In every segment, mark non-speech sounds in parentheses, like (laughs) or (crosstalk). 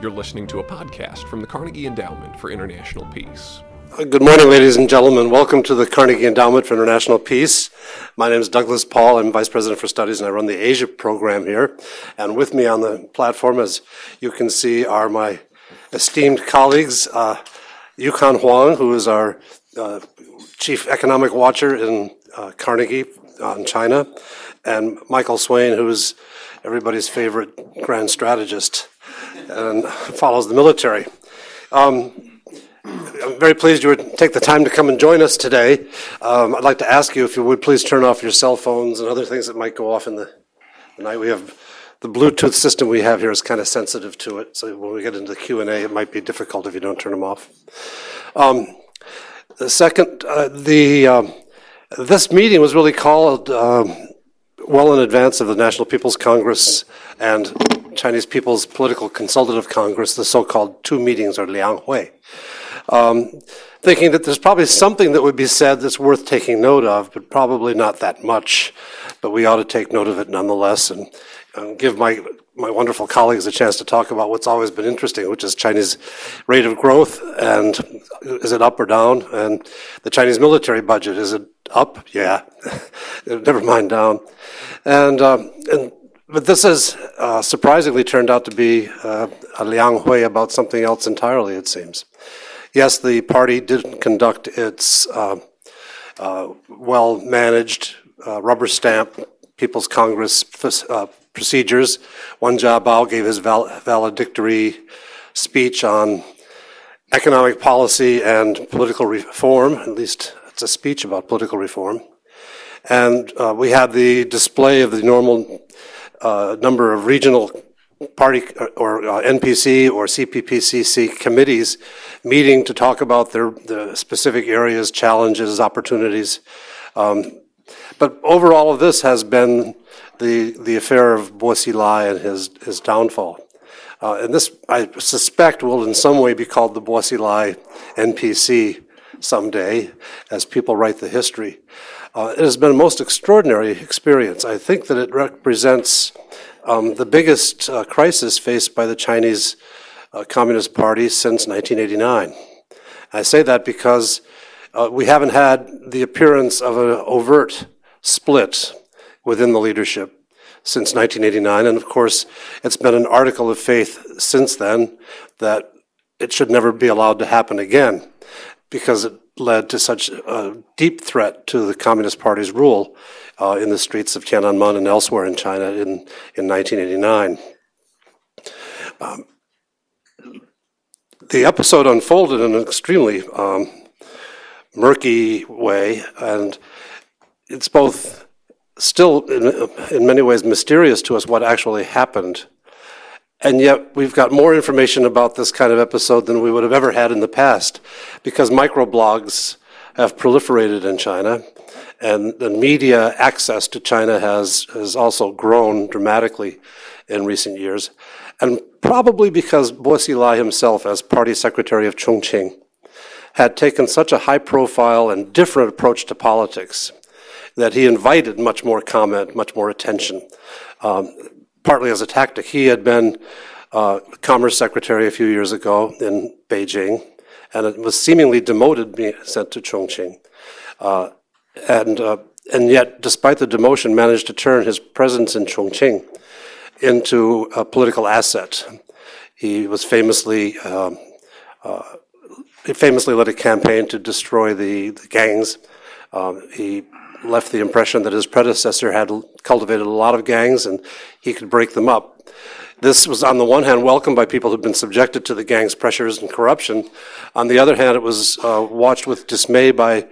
You're listening to a podcast from the Carnegie Endowment for International Peace. Good morning, ladies and gentlemen. Welcome to the Carnegie Endowment for International Peace. My name is Douglas Paal. I'm Vice President for Studies and I run the Asia program here. And with me on the platform, as you can see, are my esteemed colleagues, uh, Yukon Huang, who is our uh, Chief Economic Watcher in uh, Carnegie on China, and Michael Swaine, who is everybody's favorite grand strategist and follows the military. Um, I'm very pleased you would take the time to come and join us today. Um, I'd like to ask you if you would please turn off your cell phones and other things that might go off in the, the night. We have the Bluetooth system we have here is kind of sensitive to it, so when we get into the Q and A, it might be difficult if you don't turn them off. Um, the second, uh, the um, this meeting was really called um, well in advance of the National People's Congress and Chinese People's Political Consultative Congress, the so-called two meetings or Liang Hui um, thinking that there's probably something that would be said that's worth taking note of, but probably not that much. But we ought to take note of it nonetheless and, and give my my wonderful colleagues a chance to talk about what's always been interesting, which is Chinese rate of growth and is it up or down? And the Chinese military budget, is it up? Yeah. (laughs) Never mind down. And, um, and but this has uh, surprisingly turned out to be uh, a Liang Hui about something else entirely, it seems. Yes, the party did conduct its uh, uh, well managed uh, rubber stamp People's Congress uh, procedures. Wen Jiabao gave his val- valedictory speech on economic policy and political reform, at least it's a speech about political reform. And uh, we had the display of the normal uh, number of regional party or uh, NPC or CPPCC committees meeting to talk about their the specific areas, challenges, opportunities. Um, but overall of this has been the the affair of Bo Xilai and his his downfall. Uh, and this, I suspect, will in some way be called the Bo Xilai NPC someday, as people write the history. Uh, it has been a most extraordinary experience. I think that it represents um, the biggest uh, crisis faced by the Chinese uh, Communist Party since 1989. I say that because uh, we haven't had the appearance of an overt split within the leadership since 1989. And of course, it's been an article of faith since then that it should never be allowed to happen again because it led to such a deep threat to the Communist Party's rule uh, in the streets of Tiananmen and elsewhere in China in, in 1989. Um, the episode unfolded in an extremely um, murky way, and it's both still, in, in many ways, mysterious to us what actually happened. And yet, we've got more information about this kind of episode than we would have ever had in the past because microblogs have proliferated in China and the media access to China has, has also grown dramatically in recent years. And probably because Bo Xilai himself, as party secretary of Chongqing, had taken such a high profile and different approach to politics that he invited much more comment, much more attention. Um, partly as a tactic, he had been uh, Commerce Secretary a few years ago in Beijing, and it was seemingly demoted, being sent to Chongqing. Uh, and, uh, and yet, despite the demotion, managed to turn his presence in Chongqing into a political asset. He was famously um, uh, famously led a campaign to destroy the, the gangs. Um, he left the impression that his predecessor had cultivated a lot of gangs and he could break them up. This was, on the one hand, welcomed by people who'd been subjected to the gangs' pressures and corruption. On the other hand, it was uh, watched with dismay by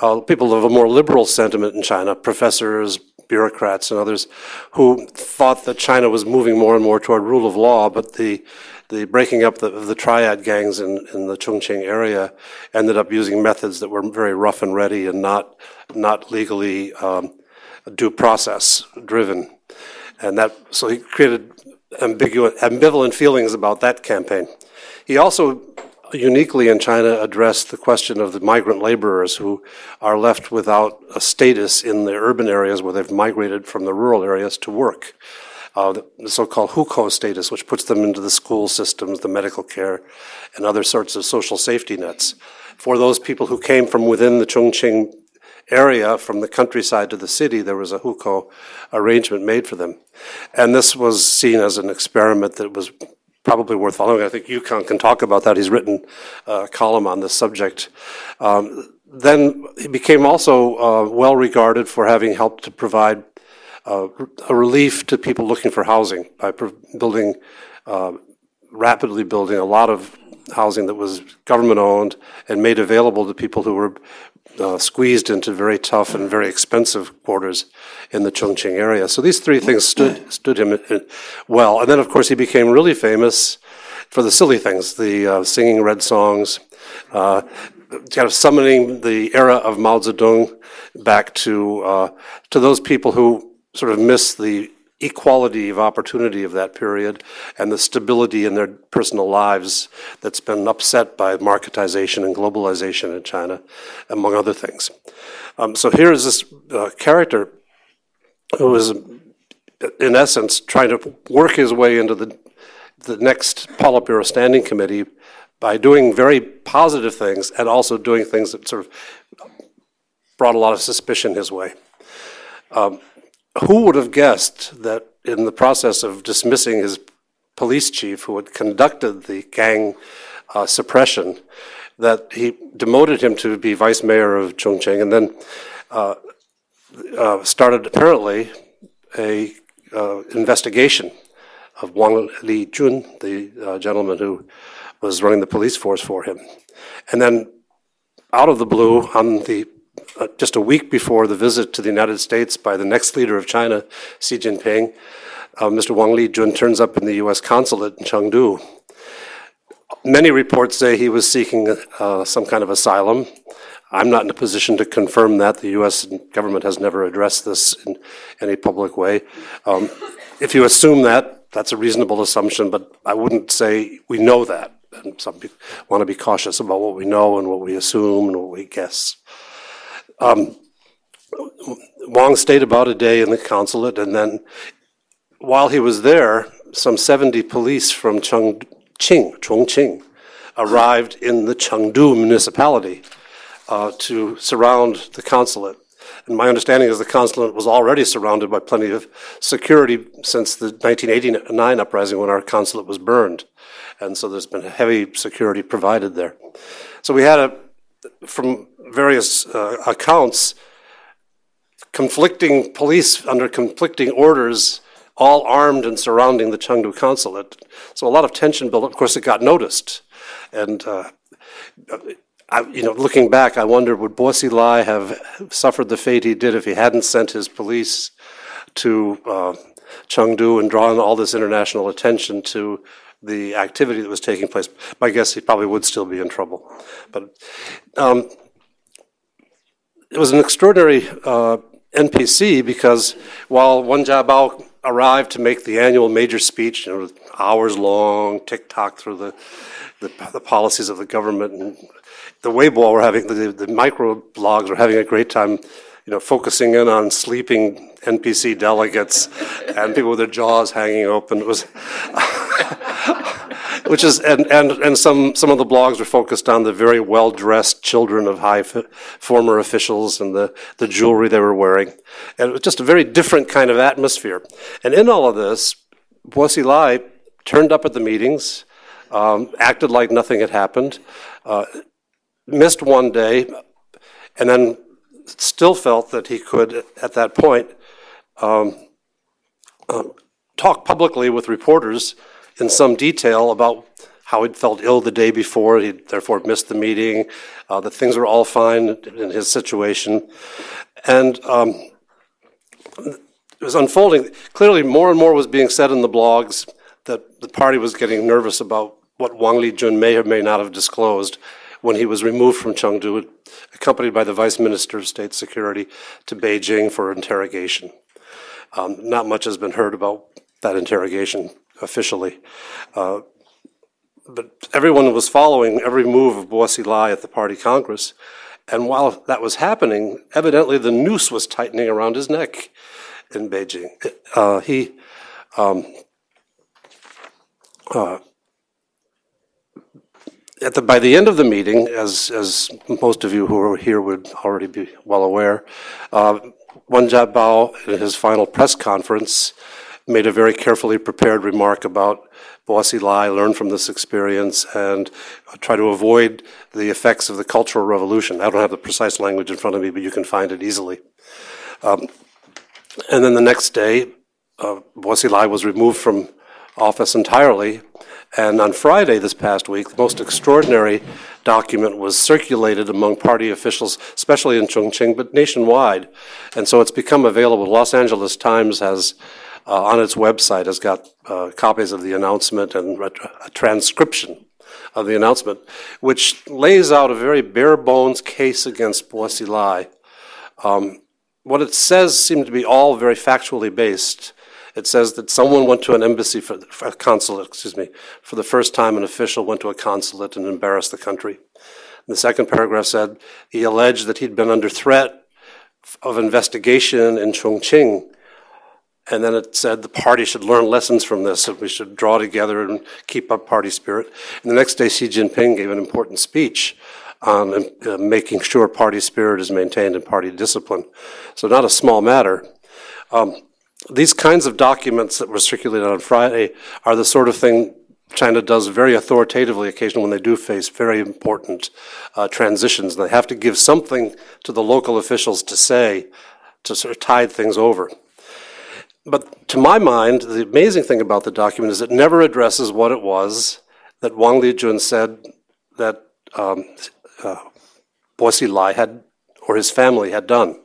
uh, people of a more liberal sentiment in China, professors, bureaucrats, and others, who thought that China was moving more and more toward rule of law, but the the breaking up of the triad gangs in, in the Chongqing area ended up using methods that were very rough and ready and not not legally um, due process driven, and that so he created ambiguous, ambivalent feelings about that campaign. He also uniquely in China addressed the question of the migrant laborers who are left without a status in the urban areas where they've migrated from the rural areas to work. Uh, the, so-called hukou status, which puts them into the school systems, the medical care, and other sorts of social safety nets. For those people who came from within the Chongqing area, from the countryside to the city, there was a hukou arrangement made for them. And this was seen as an experiment that was probably worth following. I think Yukon can talk about that. He's written a column on this subject. Um, then he became also uh, well regarded for having helped to provide uh, a relief to people looking for housing by building, uh, rapidly building a lot of housing that was government owned and made available to people who were uh, squeezed into very tough and very expensive quarters in the Chongqing area. So these three things stood stood him well. And then, of course, he became really famous for the silly things, the uh, singing red songs, uh, kind of summoning the era of Mao Zedong back to uh, to those people who sort of miss the equality of opportunity of that period and the stability in their personal lives that's been upset by marketization and globalization in China, among other things. Um, so here is this uh, character who is, in essence, trying to work his way into the, the next Politburo Standing Committee by doing very positive things and also doing things that sort of brought a lot of suspicion his way. Um, who would have guessed that in the process of dismissing his police chief who had conducted the gang uh, suppression, that he demoted him to be vice mayor of Chongqing and then uh, uh, started apparently a uh, investigation of Wang Lijun, the uh, gentleman who was running the police force for him. And then out of the blue, on the uh, just a week before the visit to the United States by the next leader of China, Xi Jinping, uh, Mr. Wang Lijun turns up in the U.S. consulate in Chengdu. Many reports say he was seeking uh, some kind of asylum. I'm not in a position to confirm that. The U.S. government has never addressed this in any public way. Um, if you assume that, that's a reasonable assumption, but I wouldn't say we know that. And some people want to be cautious about what we know and what we assume and what we guess. Um, Wang stayed about a day in the consulate, and then while he was there, some 70 police from Chongqing, Chongqing arrived in the Chengdu municipality uh, to surround the consulate. And my understanding is the consulate was already surrounded by plenty of security since the 1989 uprising when our consulate was burned. And so there's been heavy security provided there. So we had a, from various uh, accounts, conflicting police under conflicting orders, all armed and surrounding the Chengdu consulate. So a lot of tension built. Of course, it got noticed. And, uh, I, you know, looking back, I wonder would Bo Xilai have suffered the fate he did if he hadn't sent his police to uh, Chengdu and drawn all this international attention to the activity that was taking place. My guess he probably would still be in trouble. But um, it was an extraordinary uh, NPC because while Wen Jiabao arrived to make the annual major speech, you know, hours long, tick tock through the, the, the policies of the government, and the Weibo were having the, the micro blogs were having a great time, you know, focusing in on sleeping NPC delegates and people with their jaws hanging open. It was. (laughs) which is and, and and some some of the blogs were focused on the very well dressed children of high f- former officials and the the jewelry they were wearing, and it was just a very different kind of atmosphere. And in all of this, Bo Xilai turned up at the meetings, um, acted like nothing had happened, uh, missed one day, and then still felt that he could at that point. Um, uh, talk publicly with reporters in some detail about how he'd felt ill the day before. He therefore missed the meeting. Uh, that things were all fine in his situation, and um, it was unfolding. Clearly, more and more was being said in the blogs that the party was getting nervous about what Wang Lijun may or may not have disclosed when he was removed from Chengdu, accompanied by the Vice Minister of State Security to Beijing for interrogation. Um, not much has been heard about that interrogation officially. Uh, but everyone was following every move of Bo Xilai at the party congress. And while that was happening, evidently the noose was tightening around his neck in Beijing. Uh, he At the, by the end of the meeting, as, as most of you who are here would already be well aware, uh, Wen Jiabao, in his final press conference, made a very carefully prepared remark about Bo Xilai, learn from this experience, and try to avoid the effects of the Cultural Revolution. I don't have the precise language in front of me, but you can find it easily. Um, and then the next day, uh, Bo Xilai was removed from office entirely and on Friday this past week, the most extraordinary document was circulated among party officials, especially in Chongqing, but nationwide. And so it's become available. Los Angeles Times has, uh, on its website, has got uh, copies of the announcement and a transcription of the announcement, which lays out a very bare bones case against Bo Xilai. Um, what it says seemed to be all very factually based. It says that someone went to an embassy for, for a consulate, excuse me, for the first time an official went to a consulate and embarrassed the country. And the second paragraph said he alleged that he'd been under threat of investigation in Chongqing. And then it said the party should learn lessons from this, and we should draw together and keep up party spirit. And the next day, Xi Jinping gave an important speech on uh, making sure party spirit is maintained and party discipline. So, not a small matter. Um, these kinds of documents that were circulated on Friday are the sort of thing China does very authoritatively occasionally when they do face very important uh, transitions. They have to give something to the local officials to say to sort of tide things over. But to my mind, the amazing thing about the document is it never addresses what it was that Wang Lijun said that um, uh, Bo Xilai had or his family had done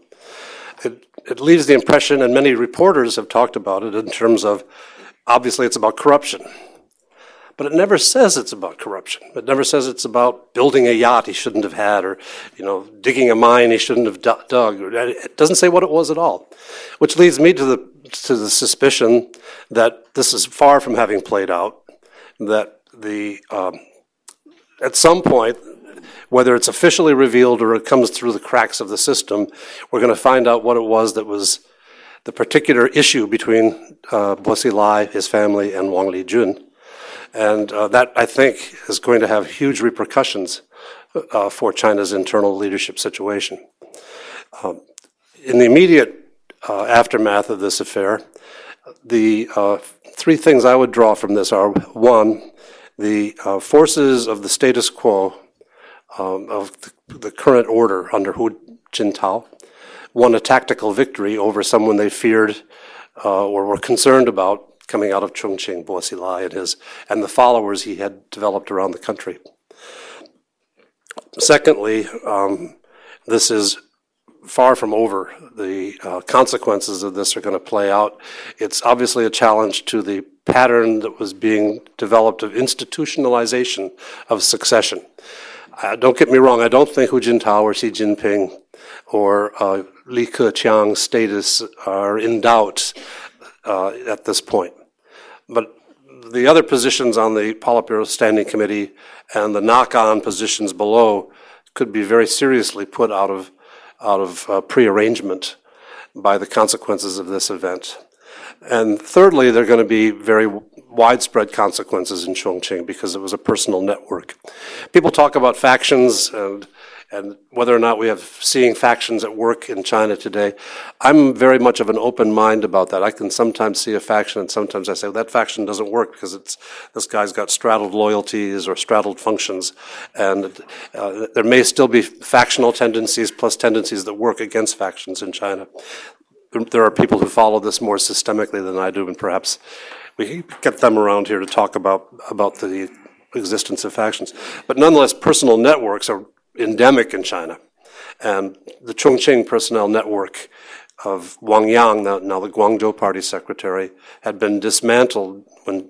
it, it leaves the impression, and many reporters have talked about it in terms of obviously it's about corruption. But it never says it's about corruption. It never says it's about building a yacht he shouldn't have had or, you know, digging a mine he shouldn't have dug. It doesn't say what it was at all. Which leads me to the, to the suspicion that this is far from having played out, that the, um, at some point, whether it's officially revealed or it comes through the cracks of the system, we're going to find out what it was that was the particular issue between uh, Bo his family, and Wang Lijun. And uh, that, I think, is going to have huge repercussions uh, for China's internal leadership situation. Um, in the immediate uh, aftermath of this affair, the uh, three things I would draw from this are one, the uh, forces of the status quo um, of the, the, current order under Hu Jintao won a tactical victory over someone they feared uh, or were concerned about coming out of Chongqing, Bo Xilai, and his and the followers he had developed around the country. Secondly, um, this is far from over. The uh, consequences of this are going to play out. It's obviously a challenge to the pattern that was being developed of institutionalization of succession. Uh, don't get me wrong, I don't think Hu Jintao or Xi Jinping or uh, Li Keqiang's status are in doubt uh, at this point. But the other positions on the Politburo Standing Committee and the knock-on positions below could be very seriously put out of out of uh, prearrangement by the consequences of this event. And thirdly, there are going to be very widespread consequences in Chongqing because it was a personal network. People talk about factions and and whether or not we have seeing factions at work in China today. I'm very much of an open mind about that. I can sometimes see a faction and sometimes I say well, that faction doesn't work because it's this guy's got straddled loyalties or straddled functions, and uh, there may still be factional tendencies plus tendencies that work against factions in China. There are people who follow this more systemically than I do, and perhaps we get them around here to talk about, about the existence of factions. But nonetheless, personal networks are endemic in China. And the Chongqing personnel network of Wang Yang, now the Guangzhou party secretary, had been dismantled when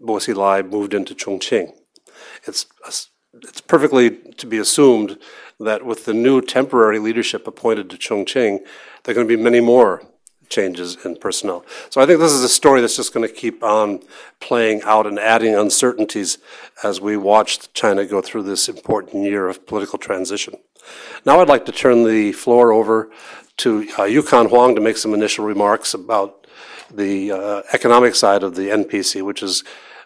Bo Xilai moved into Chongqing. It's, it's perfectly to be assumed that with the new temporary leadership appointed to Chongqing, there are going to be many more changes in personnel. So I think this is a story that's just going to keep on playing out and adding uncertainties as we watch China go through this important year of political transition. Now I'd like to turn the floor over to uh, Yukon Huang to make some initial remarks about the uh, economic side of the NPC, which is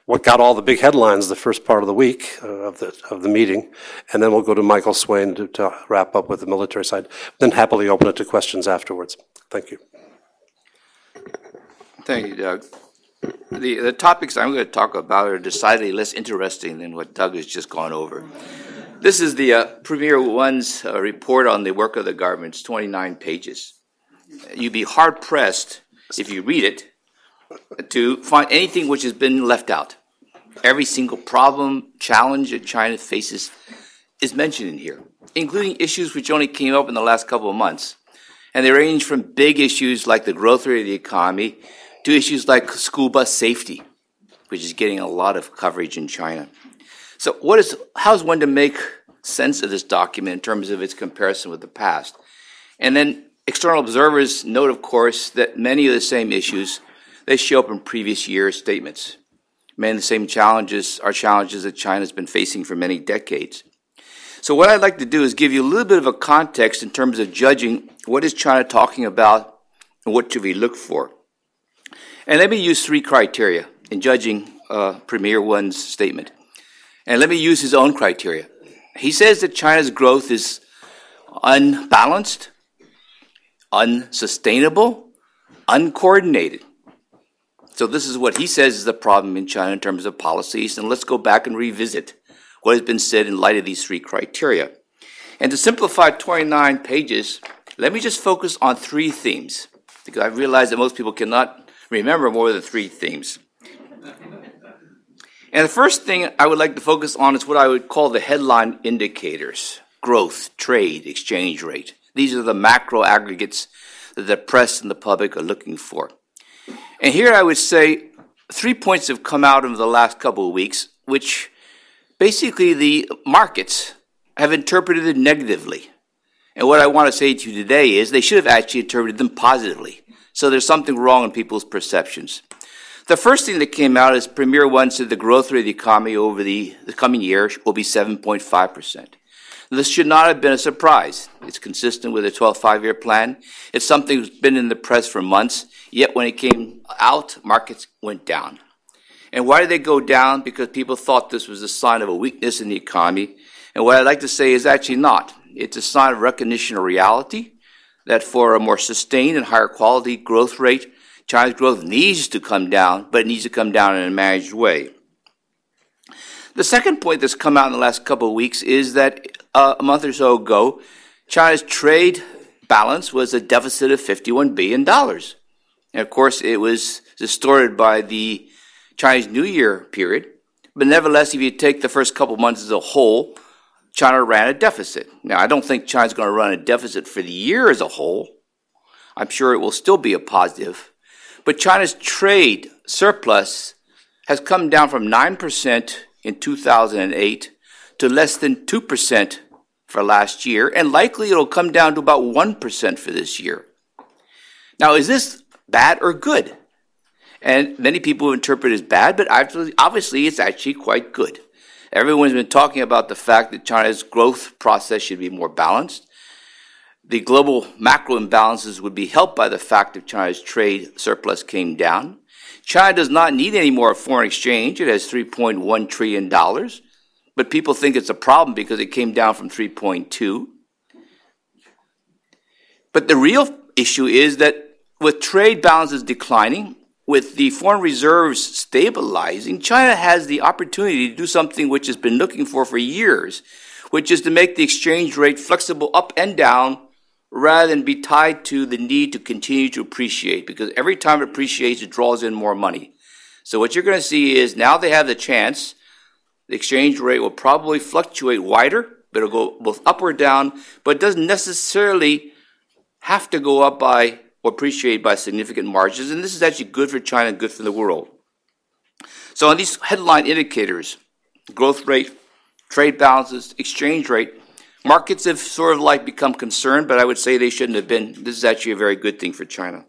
what got all the big headlines the first part of the week uh, of the of the meeting, and then we'll go to Michael Swaine to, to wrap up with the military side. Then happily open it to questions afterwards. Thank you. Thank you, Doug. The, the topics I'm going to talk about are decidedly less interesting than what Doug has just gone over. This is the uh, Premier Wen's uh, report on the work of the government. It's 29 pages. You'd be hard pressed if you read it to find anything which has been left out. Every single problem, challenge that China faces is mentioned in here, including issues which only came up in the last couple of months. And they range from big issues like the growth rate of the economy to issues like school bus safety, which is getting a lot of coverage in China. So, what is how is one to make sense of this document in terms of its comparison with the past? And then external observers note, of course, that many of the same issues they show up in previous years' statements. Many of the same challenges are challenges that China's been facing for many decades. So what I'd like to do is give you a little bit of a context in terms of judging what is China talking about and what should we look for. And let me use three criteria in judging uh, Premier Wen's statement. And let me use his own criteria. He says that China's growth is unbalanced, unsustainable, uncoordinated. So this is what he says is the problem in China in terms of policies. And let's go back and revisit what has been said in light of these three criteria. And to simplify 29 pages, let me just focus on three themes, because I realize that most people cannot remember more than three themes. And the first thing I would like to focus on is what I would call the headline indicators growth, trade, exchange rate. These are the macro aggregates that the press and the public are looking for. And here I would say three points have come out over the last couple of weeks, which basically the markets have interpreted negatively. And what I want to say to you today is they should have actually interpreted them positively. So there's something wrong in people's perceptions. The first thing that came out is Premier Wen said the growth rate of the economy over the, the coming year will be 7.5%. This should not have been a surprise. It's consistent with the 12 five year plan. It's something that's been in the press for months, yet when it came out, markets went down. And why did they go down? Because people thought this was a sign of a weakness in the economy. And what I'd like to say is actually not. It's a sign of recognition of reality that for a more sustained and higher quality growth rate, China's growth needs to come down, but it needs to come down in a managed way. The second point that's come out in the last couple of weeks is that uh, a month or so ago, China's trade balance was a deficit of $51 billion. And of course, it was distorted by the Chinese New Year period. But nevertheless, if you take the first couple months as a whole, China ran a deficit. Now, I don't think China's going to run a deficit for the year as a whole. I'm sure it will still be a positive. But China's trade surplus has come down from 9% in 2008 to less than 2% for last year, and likely it'll come down to about 1% for this year. Now, is this bad or good? And many people interpret it as bad, but obviously it's actually quite good. Everyone's been talking about the fact that China's growth process should be more balanced. The global macro imbalances would be helped by the fact that China's trade surplus came down. China does not need any more foreign exchange. It has $3.1 trillion but people think it's a problem because it came down from 3.2. But the real issue is that with trade balances declining, with the foreign reserves stabilizing, China has the opportunity to do something which has been looking for for years, which is to make the exchange rate flexible up and down rather than be tied to the need to continue to appreciate because every time it appreciates, it draws in more money. So what you're going to see is now they have the chance the exchange rate will probably fluctuate wider, but it'll go both up or down, but it doesn't necessarily have to go up by or appreciate by significant margins. And this is actually good for China good for the world. So on these headline indicators, growth rate, trade balances, exchange rate, markets have sort of like become concerned, but I would say they shouldn't have been. This is actually a very good thing for China.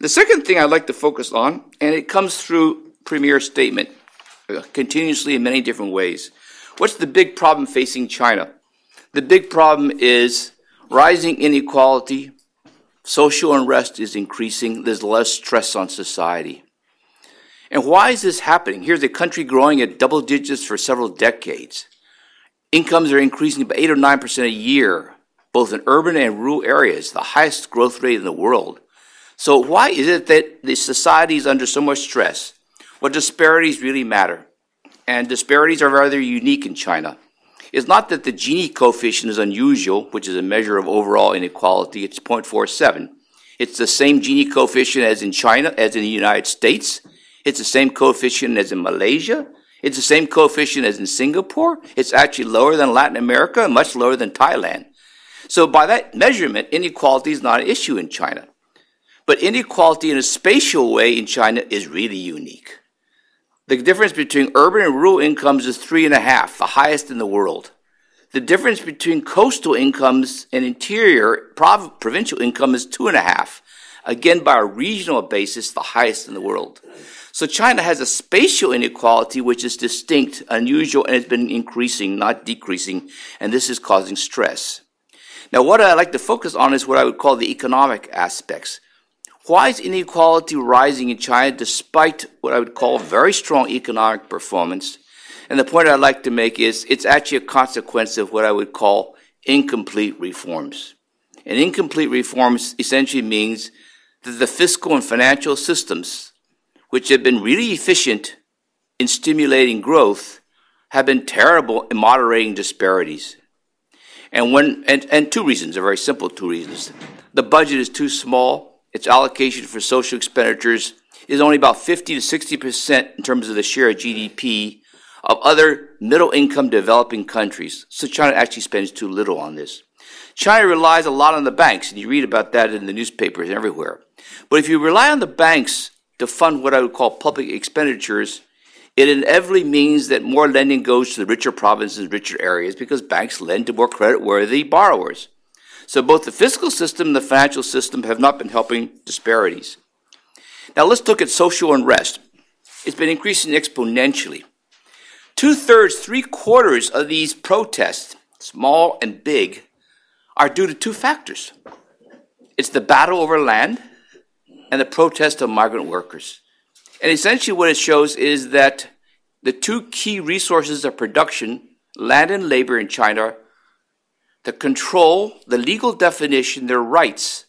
The second thing I'd like to focus on, and it comes through Premier's statement, uh, continuously in many different ways. What's the big problem facing China? The big problem is rising inequality, Social unrest is increasing. There's less stress on society. And why is this happening? Here's a country growing at double digits for several decades. Incomes are increasing by 8 or 9% a year, both in urban and rural areas, the highest growth rate in the world. So, why is it that the society is under so much stress? Well, disparities really matter. And disparities are rather unique in China. It's not that the Gini coefficient is unusual, which is a measure of overall inequality, it's 0.47. It's the same Gini coefficient as in China, as in the United States. It's the same coefficient as in Malaysia. It's the same coefficient as in Singapore. It's actually lower than Latin America and much lower than Thailand. So, by that measurement, inequality is not an issue in China. But inequality in a spatial way in China is really unique. The difference between urban and rural incomes is three and a half, the highest in the world. The difference between coastal incomes and interior prov- provincial income is two and a half. Again, by a regional basis, the highest in the world. So China has a spatial inequality which is distinct, unusual, and it's been increasing, not decreasing, and this is causing stress. Now, what I like to focus on is what I would call the economic aspects. Why is inequality rising in China despite what I would call very strong economic performance? And the point I'd like to make is it's actually a consequence of what I would call incomplete reforms. And incomplete reforms essentially means that the fiscal and financial systems, which have been really efficient in stimulating growth, have been terrible in moderating disparities. And when and, and two reasons are very simple two reasons. The budget is too small its allocation for social expenditures is only about 50 to 60 percent in terms of the share of GDP of other middle income developing countries. So China actually spends too little on this. China relies a lot on the banks, and you read about that in the newspapers everywhere. But if you rely on the banks to fund what I would call public expenditures, it inevitably means that more lending goes to the richer provinces, richer areas, because banks lend to more creditworthy borrowers. So both the fiscal system and the financial system have not been helping disparities. Now let's look at social unrest. It's been increasing exponentially. Two thirds, three quarters of these protests, small and big, are due to two factors it's the battle over land and the protest of migrant workers. And essentially, what it shows is that the two key resources of production, land and labor in China, to control the legal definition, their rights,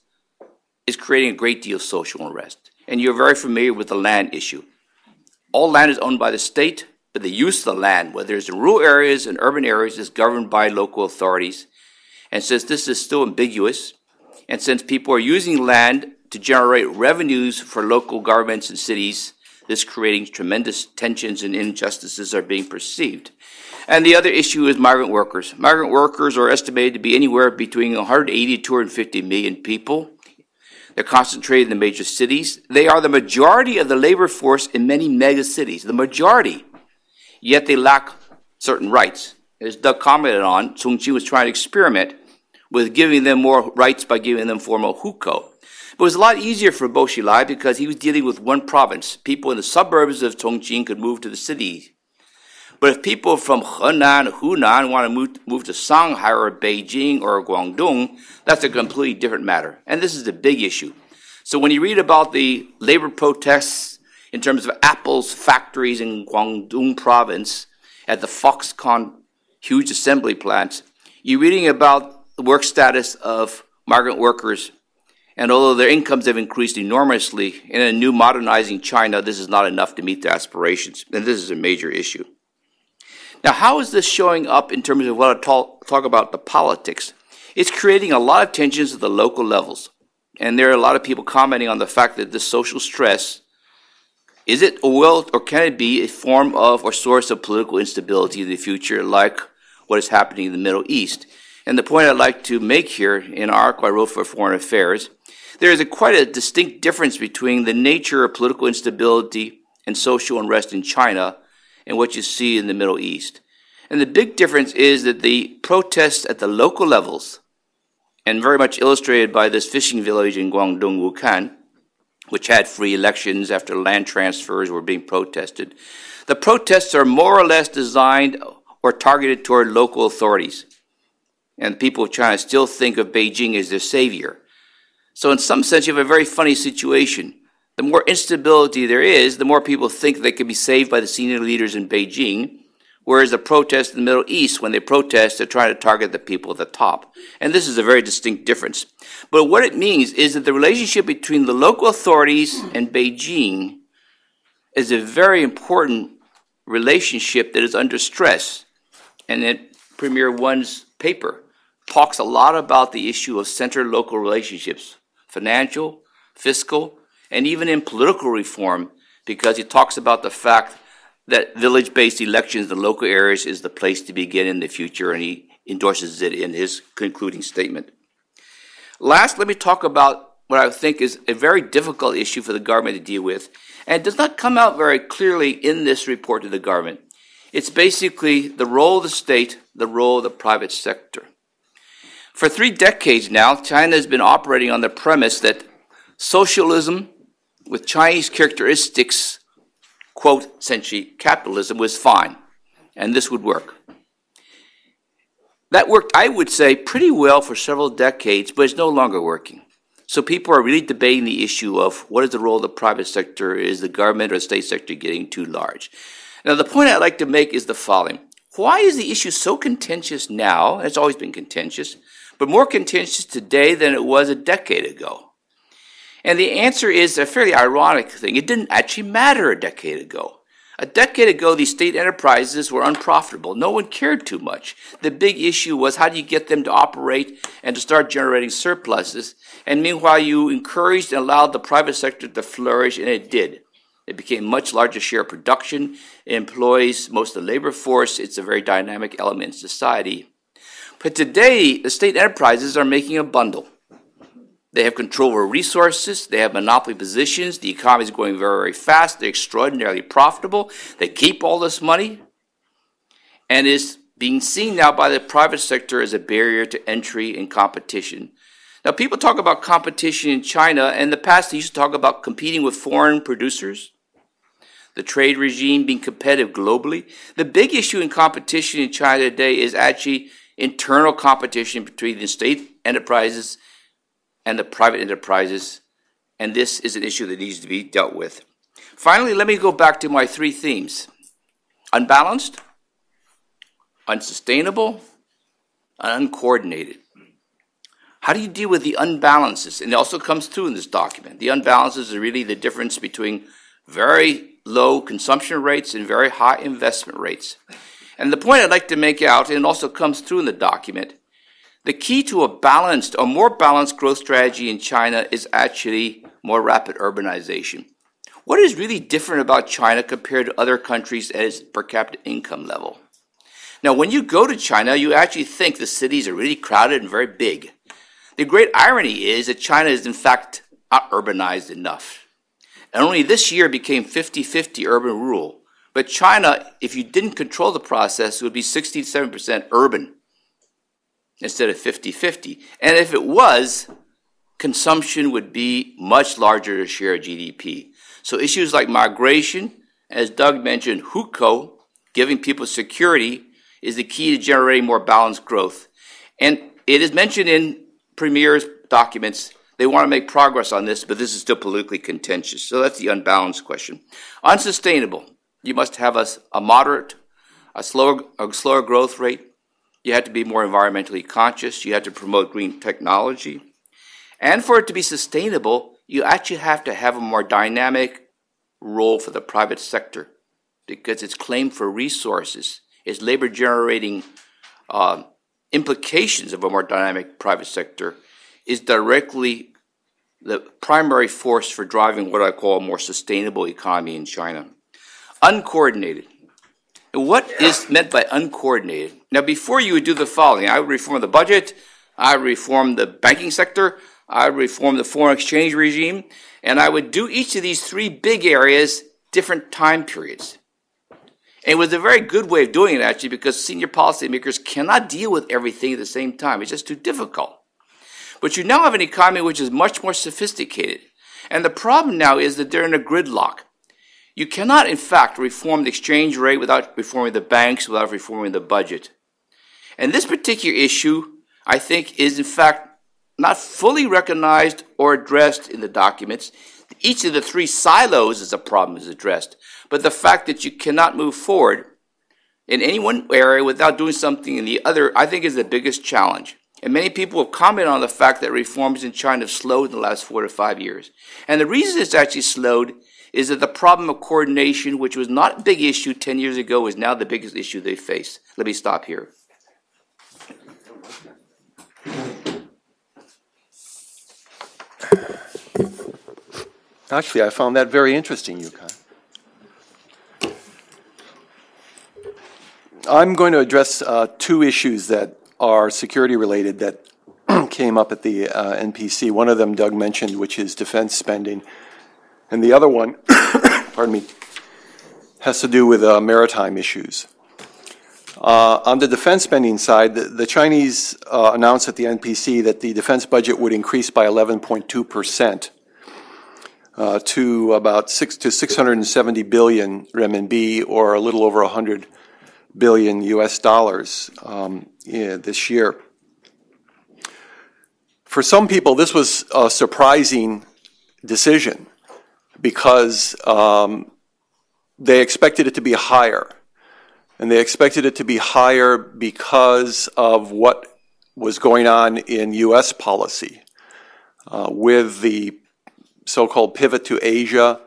is creating a great deal of social unrest. And you're very familiar with the land issue. All land is owned by the state, but the use of the land, whether it's in rural areas and urban areas, is governed by local authorities. And since this is still ambiguous, and since people are using land to generate revenues for local governments and cities, this creating tremendous tensions and injustices are being perceived. And the other issue is migrant workers. Migrant workers are estimated to be anywhere between 180 to 250 million people. They're concentrated in the major cities. They are the majority of the labor force in many mega cities, the majority. Yet they lack certain rights. As Doug commented on, Chongqing was trying to experiment with giving them more rights by giving them formal hukou. But it was a lot easier for Bo Xilai because he was dealing with one province. People in the suburbs of Chongqing could move to the city but if people from Henan, Hunan want to move, move to Shanghai or Beijing or Guangdong, that's a completely different matter. And this is a big issue. So when you read about the labor protests in terms of Apple's factories in Guangdong province at the Foxconn huge assembly plants, you're reading about the work status of migrant workers. And although their incomes have increased enormously in a new modernizing China, this is not enough to meet their aspirations. And this is a major issue. Now, how is this showing up in terms of what I talk, talk about the politics? It's creating a lot of tensions at the local levels. And there are a lot of people commenting on the fact that this social stress is it or will or can it be a form of or source of political instability in the future, like what is happening in the Middle East? And the point I'd like to make here in our article I wrote for Foreign Affairs, there is a quite a distinct difference between the nature of political instability and social unrest in China and what you see in the Middle East. And the big difference is that the protests at the local levels, and very much illustrated by this fishing village in Guangdong, Wukan, which had free elections after land transfers were being protested, the protests are more or less designed or targeted toward local authorities. And people of China still think of Beijing as their savior. So, in some sense, you have a very funny situation. The more instability there is, the more people think they can be saved by the senior leaders in Beijing, whereas the protests in the Middle East, when they protest, they're trying to target the people at the top. And this is a very distinct difference. But what it means is that the relationship between the local authorities and Beijing is a very important relationship that is under stress. And in Premier Wen's paper talks a lot about the issue of center local relationships, financial, fiscal, and even in political reform, because he talks about the fact that village based elections in the local areas is the place to begin in the future, and he endorses it in his concluding statement. Last, let me talk about what I think is a very difficult issue for the government to deal with, and it does not come out very clearly in this report to the government. It's basically the role of the state, the role of the private sector. For three decades now, China has been operating on the premise that socialism with Chinese characteristics, quote, essentially capitalism, was fine, and this would work. That worked, I would say, pretty well for several decades, but it's no longer working. So people are really debating the issue of what is the role of the private sector? Is the government or the state sector getting too large? Now, the point I'd like to make is the following. Why is the issue so contentious now? It's always been contentious, but more contentious today than it was a decade ago. And the answer is a fairly ironic thing. It didn't actually matter a decade ago. A decade ago, these state enterprises were unprofitable. No one cared too much. The big issue was how do you get them to operate and to start generating surpluses? And meanwhile, you encouraged and allowed the private sector to flourish, and it did. It became much larger share of production. It employs most of the labor force. It's a very dynamic element in society. But today, the state enterprises are making a bundle. They have control over resources. They have monopoly positions. The economy is growing very, very fast. They're extraordinarily profitable. They keep all this money and is being seen now by the private sector as a barrier to entry and competition. Now, people talk about competition in China. In the past, they used to talk about competing with foreign producers, the trade regime being competitive globally. The big issue in competition in China today is actually internal competition between the state enterprises and the private enterprises, and this is an issue that needs to be dealt with. Finally, let me go back to my three themes unbalanced, unsustainable, and uncoordinated. How do you deal with the unbalances? And it also comes through in this document. The unbalances are really the difference between very low consumption rates and very high investment rates. And the point I'd like to make out, and also comes through in the document, the key to a balanced or more balanced growth strategy in China is actually more rapid urbanization. What is really different about China compared to other countries at its per capita income level? Now, when you go to China, you actually think the cities are really crowded and very big. The great irony is that China is, in fact, not urbanized enough. And only this year became 50 50 urban rural. But China, if you didn't control the process, it would be 67% urban instead of 50 50. And if it was, consumption would be much larger to share of GDP. So issues like migration, as Doug mentioned, hukou, giving people security, is the key to generating more balanced growth. And it is mentioned in Premier's documents. They want to make progress on this, but this is still politically contentious. So that's the unbalanced question. Unsustainable. You must have a, a moderate, a slower, a slower growth rate, you had to be more environmentally conscious. You had to promote green technology. And for it to be sustainable, you actually have to have a more dynamic role for the private sector because its claim for resources, its labor generating uh, implications of a more dynamic private sector is directly the primary force for driving what I call a more sustainable economy in China. Uncoordinated. What is meant by uncoordinated? Now, before you would do the following, I would reform the budget, I would reform the banking sector, I would reform the foreign exchange regime, and I would do each of these three big areas different time periods. And it was a very good way of doing it, actually, because senior policymakers cannot deal with everything at the same time. It's just too difficult. But you now have an economy which is much more sophisticated. And the problem now is that they're in a gridlock. You cannot, in fact, reform the exchange rate without reforming the banks, without reforming the budget. And this particular issue, I think, is in fact not fully recognized or addressed in the documents. Each of the three silos as a problem is addressed, but the fact that you cannot move forward in any one area without doing something in the other, I think is the biggest challenge. And many people have commented on the fact that reforms in China have slowed in the last four to five years. And the reason it's actually slowed is that the problem of coordination, which was not a big issue 10 years ago, is now the biggest issue they face. Let me stop here. Actually, I found that very interesting, Yukon. I'm going to address uh, two issues that are security related that (clears throat) came up at the uh, NPC. One of them Doug mentioned, which is defense spending. And the other one, (coughs) pardon me, has to do with uh, maritime issues. Uh, on the defense spending side, the, the Chinese uh, announced at the NPC that the defense budget would increase by 11.2 percent uh, to about six to 670 billion renminbi, or a little over 100 billion U.S. dollars um, yeah, this year. For some people, this was a surprising decision because um, they expected it to be higher. And they expected it to be higher because of what was going on in U.S. policy uh, with the so called pivot to Asia,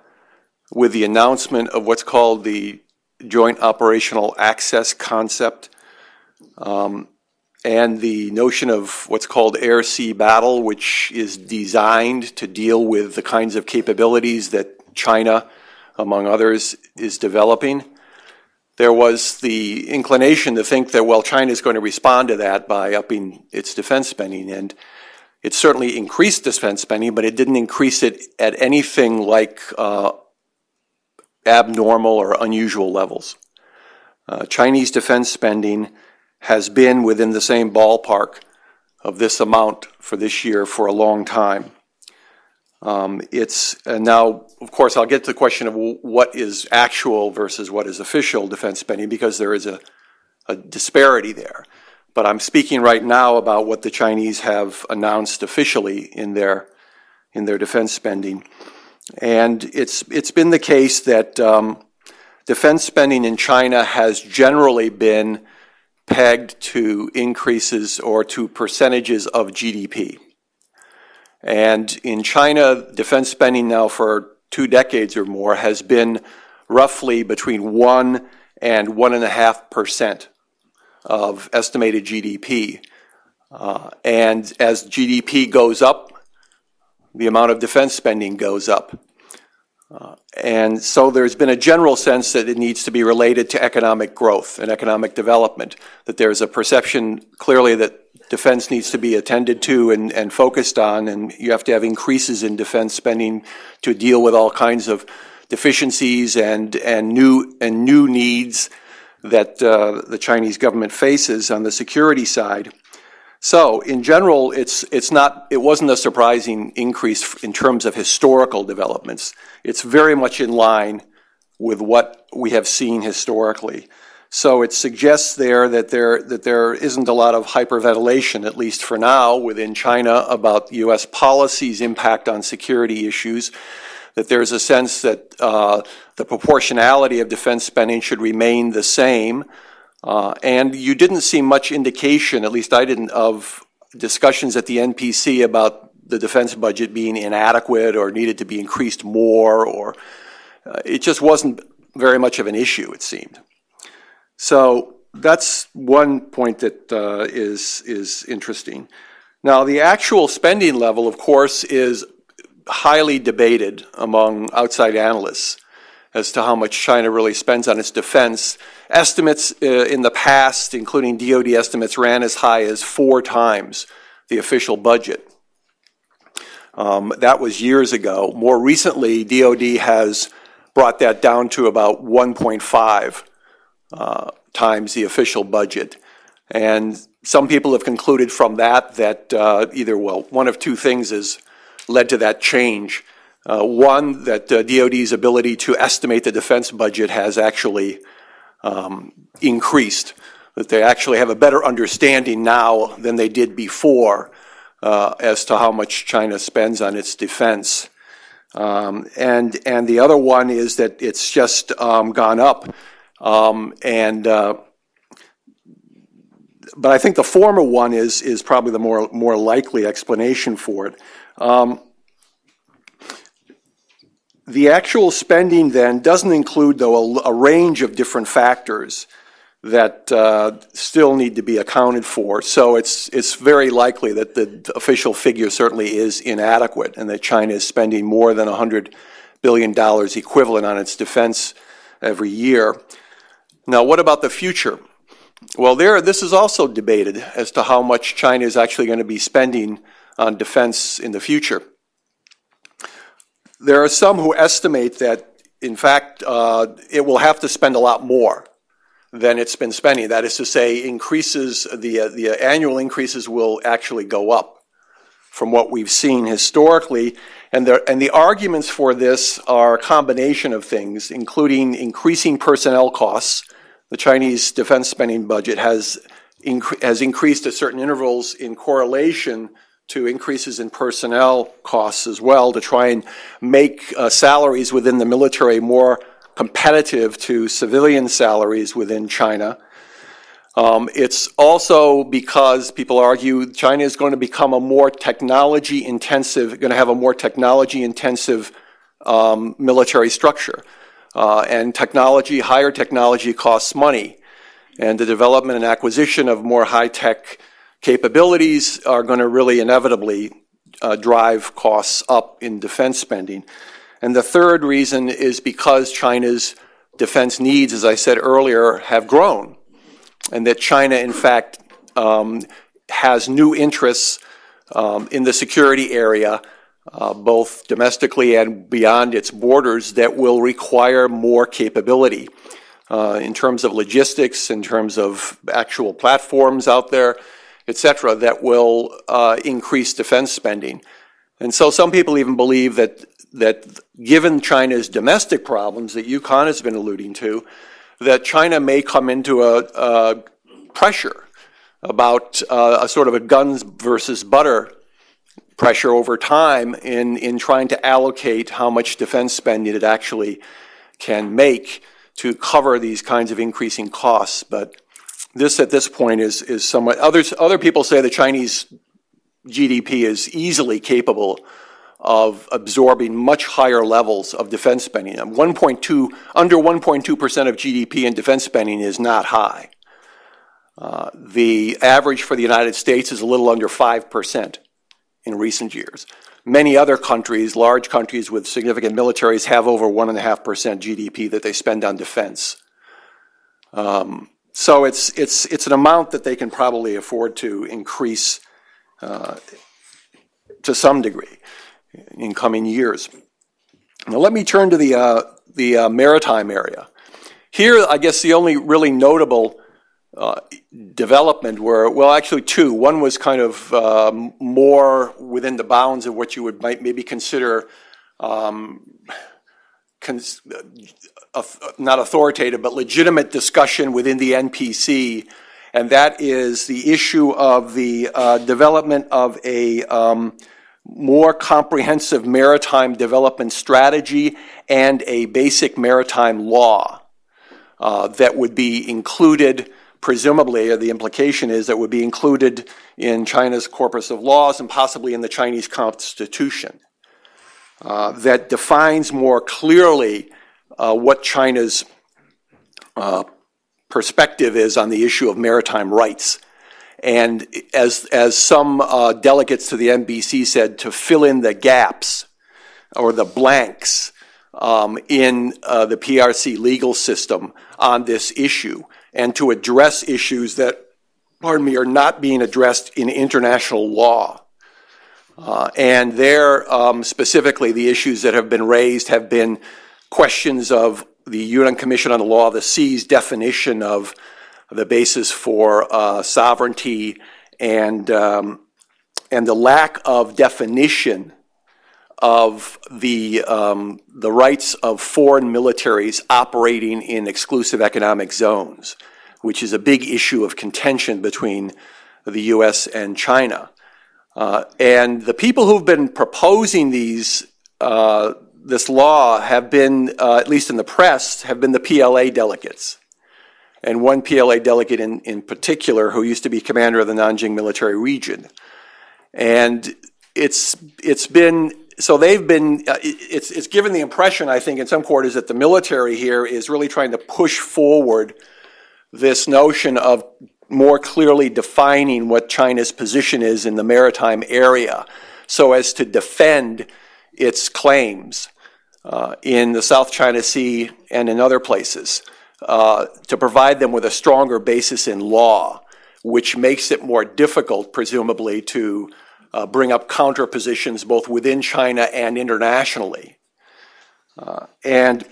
with the announcement of what's called the Joint Operational Access concept, um, and the notion of what's called air sea battle, which is designed to deal with the kinds of capabilities that China, among others, is developing. There was the inclination to think that, well, China is going to respond to that by upping its defense spending. And it certainly increased defense spending, but it didn't increase it at anything like uh, abnormal or unusual levels. Uh, Chinese defense spending has been within the same ballpark of this amount for this year for a long time. Um, it's and now, of course, I'll get to the question of what is actual versus what is official defense spending because there is a, a disparity there. But I'm speaking right now about what the Chinese have announced officially in their in their defense spending, and it's it's been the case that um, defense spending in China has generally been pegged to increases or to percentages of GDP. And in China, defense spending now for two decades or more has been roughly between one and one and a half percent of estimated GDP. Uh, and as GDP goes up, the amount of defense spending goes up. And so there's been a general sense that it needs to be related to economic growth and economic development, that there's a perception clearly that defense needs to be attended to and, and focused on, and you have to have increases in defense spending to deal with all kinds of deficiencies and, and, new, and new needs that uh, the Chinese government faces on the security side. So, in general, it's, it's not, it wasn't a surprising increase in terms of historical developments. It's very much in line with what we have seen historically. So it suggests there that there that there isn't a lot of hyperventilation, at least for now, within China about U.S. policy's impact on security issues. That there's a sense that uh, the proportionality of defense spending should remain the same. Uh, and you didn't see much indication, at least I didn't, of discussions at the NPC about the defense budget being inadequate or needed to be increased more, or uh, it just wasn't very much of an issue, it seemed. So that's one point that uh, is is interesting. Now, the actual spending level, of course, is highly debated among outside analysts as to how much China really spends on its defense. Estimates uh, in the past, including DoD estimates, ran as high as four times the official budget. Um, that was years ago. More recently, DoD has brought that down to about 1.5 uh, times the official budget. And some people have concluded from that that uh, either, well, one of two things has led to that change. Uh, one, that uh, DoD's ability to estimate the defense budget has actually um, increased, that they actually have a better understanding now than they did before uh, as to how much China spends on its defense. Um, and and the other one is that it's just um, gone up, um, and uh, but I think the former one is is probably the more more likely explanation for it. The actual spending then doesn't include though a, a range of different factors that uh, still need to be accounted for. So it's it's very likely that the official figure certainly is inadequate, and that China is spending more than 100 billion dollars equivalent on its defense every year. Now, what about the future? Well, there this is also debated as to how much China is actually going to be spending on defense in the future. There are some who estimate that, in fact, uh, it will have to spend a lot more than it's been spending. That is to say, increases the uh, the annual increases will actually go up from what we've seen historically, and the and the arguments for this are a combination of things, including increasing personnel costs. The Chinese defense spending budget has has increased at certain intervals in correlation to increases in personnel costs as well to try and make uh, salaries within the military more competitive to civilian salaries within China. Um, it's also because people argue China is going to become a more technology intensive, going to have a more technology intensive um, military structure. Uh, and technology, higher technology costs money. And the development and acquisition of more high tech capabilities are going to really inevitably uh, drive costs up in defense spending. And the third reason is because China's defense needs, as I said earlier, have grown, and that China, in fact, um, has new interests um, in the security area, uh, both domestically and beyond its borders, that will require more capability uh, in terms of logistics, in terms of actual platforms out there, et cetera, that will uh, increase defense spending. And so some people even believe that that given China's domestic problems that Yukon has been alluding to, that China may come into a, a pressure about uh, a sort of a guns versus butter pressure over time in, in trying to allocate how much defense spending it actually can make to cover these kinds of increasing costs. But this at this point is, is somewhat, others, other people say the Chinese GDP is easily capable of absorbing much higher levels of defense spending. 1.2, under 1.2% of GDP in defense spending is not high. Uh, the average for the United States is a little under 5% in recent years. Many other countries, large countries with significant militaries, have over 1.5% GDP that they spend on defense. Um, so it's, it's, it's an amount that they can probably afford to increase uh, to some degree in coming years. Now, let me turn to the, uh, the uh, maritime area. Here, I guess the only really notable uh, development were, well, actually two. One was kind of um, more within the bounds of what you would might maybe consider um, cons- not authoritative, but legitimate discussion within the NPC, and that is the issue of the uh, development of a um, more comprehensive maritime development strategy and a basic maritime law uh, that would be included, presumably, or the implication is that would be included in China's corpus of laws and possibly in the Chinese constitution. Uh, that defines more clearly what China's uh, perspective is on the issue of maritime rights and as, as some uh, delegates to the NPC said, to fill in the gaps or the blanks um, in uh, the PRC legal system on this issue and to address issues that, pardon me, are not being addressed in international law. Uh, and there, um, specifically, the issues that have been raised have been questions of the UN Commission on the Law of the Sea's definition of the basis for uh, sovereignty and um, and the lack of definition of the um, the rights of foreign militaries operating in exclusive economic zones, which is a big issue of contention between the U.S. and China. Uh, and the people who've been proposing these uh, this law have been, uh, at least in the press, have been the PLA delegates. And one PLA delegate in, in particular, who used to be commander of the Nanjing military region. And it's, it's been, so they've been, uh, it's, it's given the impression, I think, in some quarters that the military here is really trying to push forward this notion of more clearly defining what China's position is in the maritime area so as to defend its claims uh, in the South China Sea and in other places, uh, to provide them with a stronger basis in law, which makes it more difficult, presumably, to uh, bring up counter positions both within China and internationally. Uh, and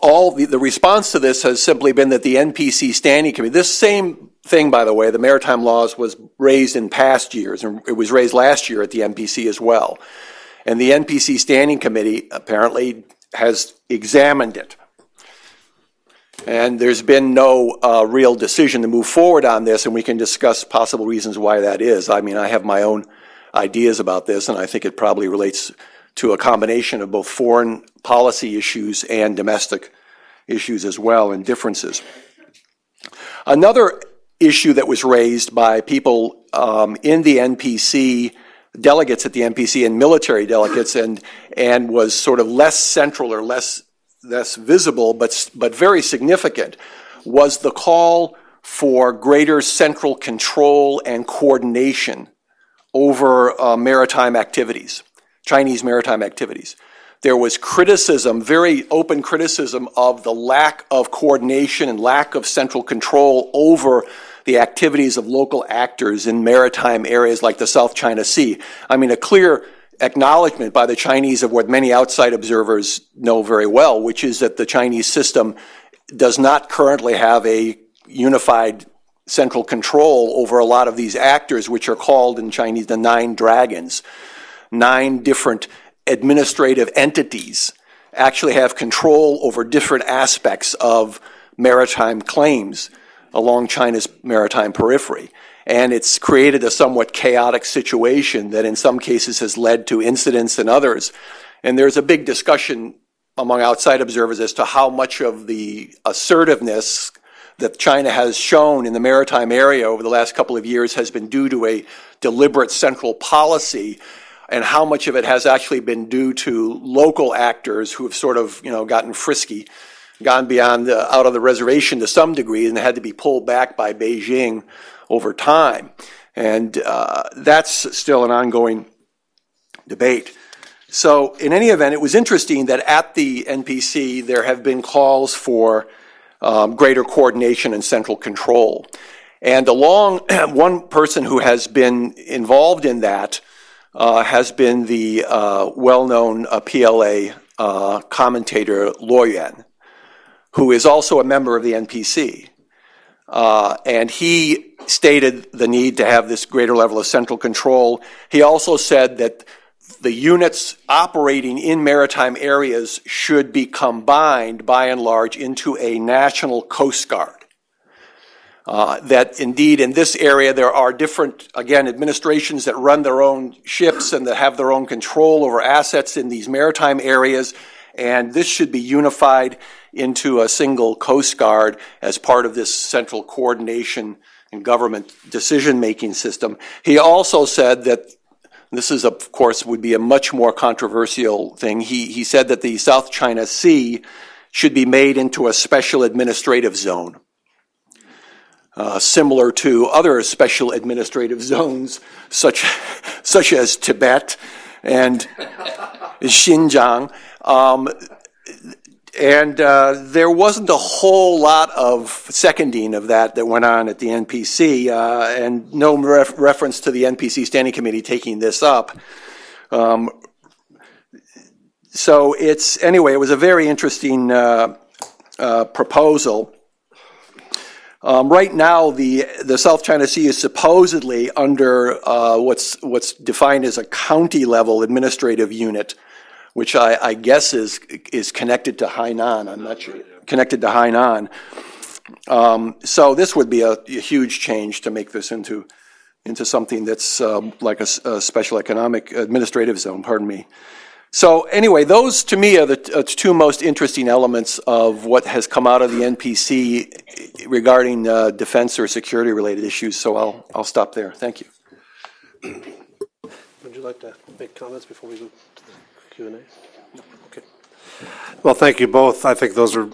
all the, the response to this has simply been that the NPC Standing Committee, this same thing, by the way, the maritime laws was raised in past years, and it was raised last year at the NPC as well. And the NPC Standing Committee apparently has examined it. And there's been no uh, real decision to move forward on this, and we can discuss possible reasons why that is. I mean, I have my own ideas about this, and I think it probably relates to a combination of both foreign policy issues and domestic issues as well, and differences. Another issue that was raised by people um, in the NPC delegates at the NPC and military delegates and and was sort of less central or less less visible but but very significant was the call for greater central control and coordination over uh, maritime activities, Chinese maritime activities. There was criticism, very open criticism of the lack of coordination and lack of central control over the activities of local actors in maritime areas like the South China Sea. I mean, a clear acknowledgement by the Chinese of what many outside observers know very well, which is that the Chinese system does not currently have a unified central control over a lot of these actors, which are called in Chinese the nine dragons. Nine different administrative entities actually have control over different aspects of maritime claims along China's maritime periphery. And it's created a somewhat chaotic situation that in some cases has led to incidents in others. And there's a big discussion among outside observers as to how much of the assertiveness that China has shown in the maritime area over the last couple of years has been due to a deliberate central policy and how much of it has actually been due to local actors who have sort of, you know, gotten frisky gone beyond the, out of the reservation to some degree and had to be pulled back by Beijing over time. And uh, that's still an ongoing debate. So, in any event, it was interesting that at the NPC there have been calls for um, greater coordination and central control. And along (clears throat) one person who has been involved in that uh, has been the uh, well known uh, PLA uh, commentator Luo Yuan who is also a member of the NPC. Uh, and he stated the need to have this greater level of central control. He also said that the units operating in maritime areas should be combined by and large into a national coast guard. Uh, that indeed in this area there are different, again, administrations that run their own ships and that have their own control over assets in these maritime areas, and this should be unified into a single Coast Guard as part of this central coordination and government decision making system. He also said that this is, of course, would be a much more controversial thing. He, he said that the South China Sea should be made into a special administrative zone. Uh, similar to other special administrative zones, such, such as Tibet and Xinjiang. Um, and uh, there wasn't a whole lot of seconding of that that went on at the NPC, uh, and no ref- reference to the NPC Standing Committee taking this up. Um, so it's anyway, it was a very interesting uh, uh proposal. Um, right now, the the South China Sea is supposedly under uh, what's what's defined as a county level administrative unit which I, I guess is is connected to Hainan. I'm not sure connected to Hainan. Um, so this would be a, a, huge change to make this into into something that's um, like a special economic administrative zone, pardon me. So anyway, those to me are the uh, two most interesting elements of what has come out of the NPC regarding uh, defense or security related issues. So I'll, I'll stop there. Thank you. Would you like to make comments before we the Q and A? Okay. Well, thank you both. I think those are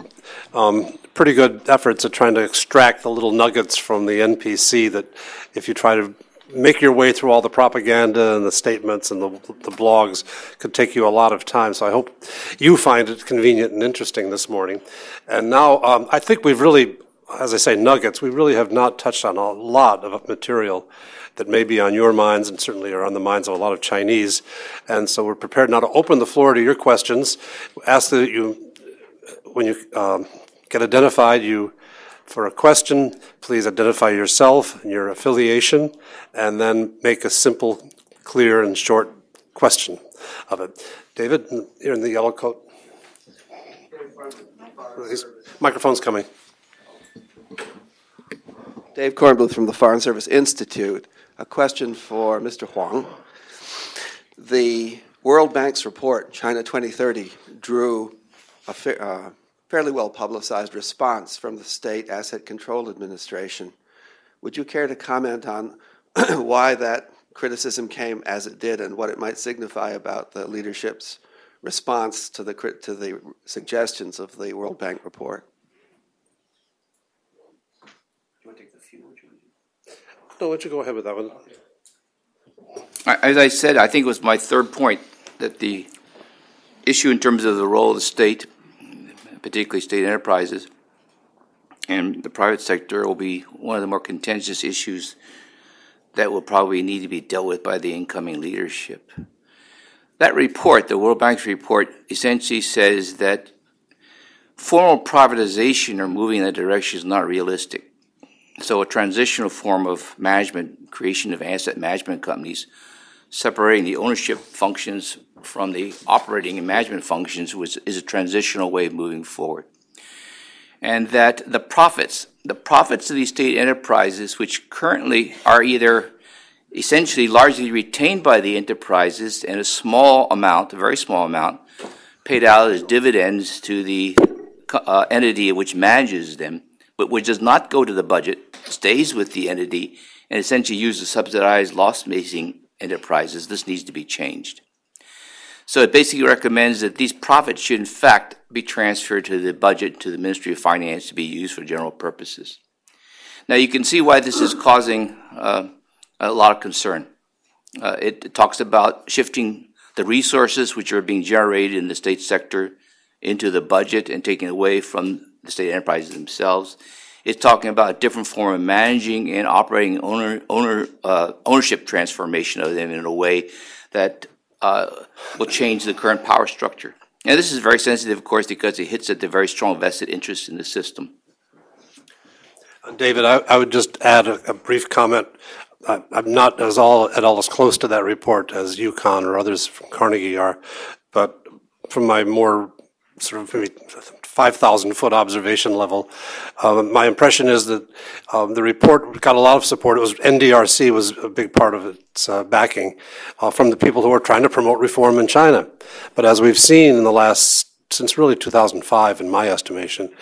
um, pretty good efforts at trying to extract the little nuggets from the NPC that if you try to make your way through all the propaganda and the statements and the, the blogs could take you a lot of time. So I hope you find it convenient and interesting this morning. And now um, I think we've really, as I say, nuggets, we really have not touched on a lot of material that may be on your minds and certainly are on the minds of a lot of Chinese. And so we're prepared now to open the floor to your questions. Ask that you, when you um, get identified, you, for a question, please identify yourself and your affiliation, and then make a simple, clear, and short question of it. David, you're in the yellow coat. These Microphone's coming. Dave Kornbluth from the Foreign Service Institute. A question for Mr. Huang. The World Bank's report, China 2030, drew a fa- uh, fairly well publicized response from the State Asset Control Administration. Would you care to comment on (clears throat) why that criticism came as it did and what it might signify about the leadership's response to the, to the suggestions of the World Bank report? No, why don't you go ahead with that one? As I said, I think it was my third point, that the issue in terms of the role of the state, particularly state enterprises, and the private sector will be one of the more contentious issues that will probably need to be dealt with by the incoming leadership. That report, the World Bank's report, essentially says that formal privatization or moving in that direction is not realistic. So a transitional form of management, creation of asset management companies, separating the ownership functions from the operating and management functions was, is a transitional way of moving forward. And that the profits, the profits of these state enterprises, which currently are either essentially largely retained by the enterprises and a small amount, a very small amount, paid out as dividends to the uh, entity which manages them, which does not go to the budget, stays with the entity, and essentially uses to subsidize loss-making enterprises. This needs to be changed. So it basically recommends that these profits should in fact be transferred to the budget, to the Ministry of Finance to be used for general purposes. Now you can see why this is causing uh, a lot of concern. Uh, it talks about shifting the resources which are being generated in the state sector into the budget and taking away from the state enterprises themselves. It's talking about a different form of managing and operating owner, owner, uh, ownership transformation of them in a way that uh, will change the current power structure. And this is very sensitive, of course, because it hits at the very strong vested interest in the system. David, I, I would just add a, a brief comment. I, I'm not as all, at all as close to that report as Yukon or others from Carnegie are, but from my more sort of maybe 5,000 foot observation level, um, my impression is that um, the report got a lot of support. It was NDRC was a big part of its uh, backing uh, from the people who are trying to promote reform in China. But as we've seen in the last since really 2005, in my estimation,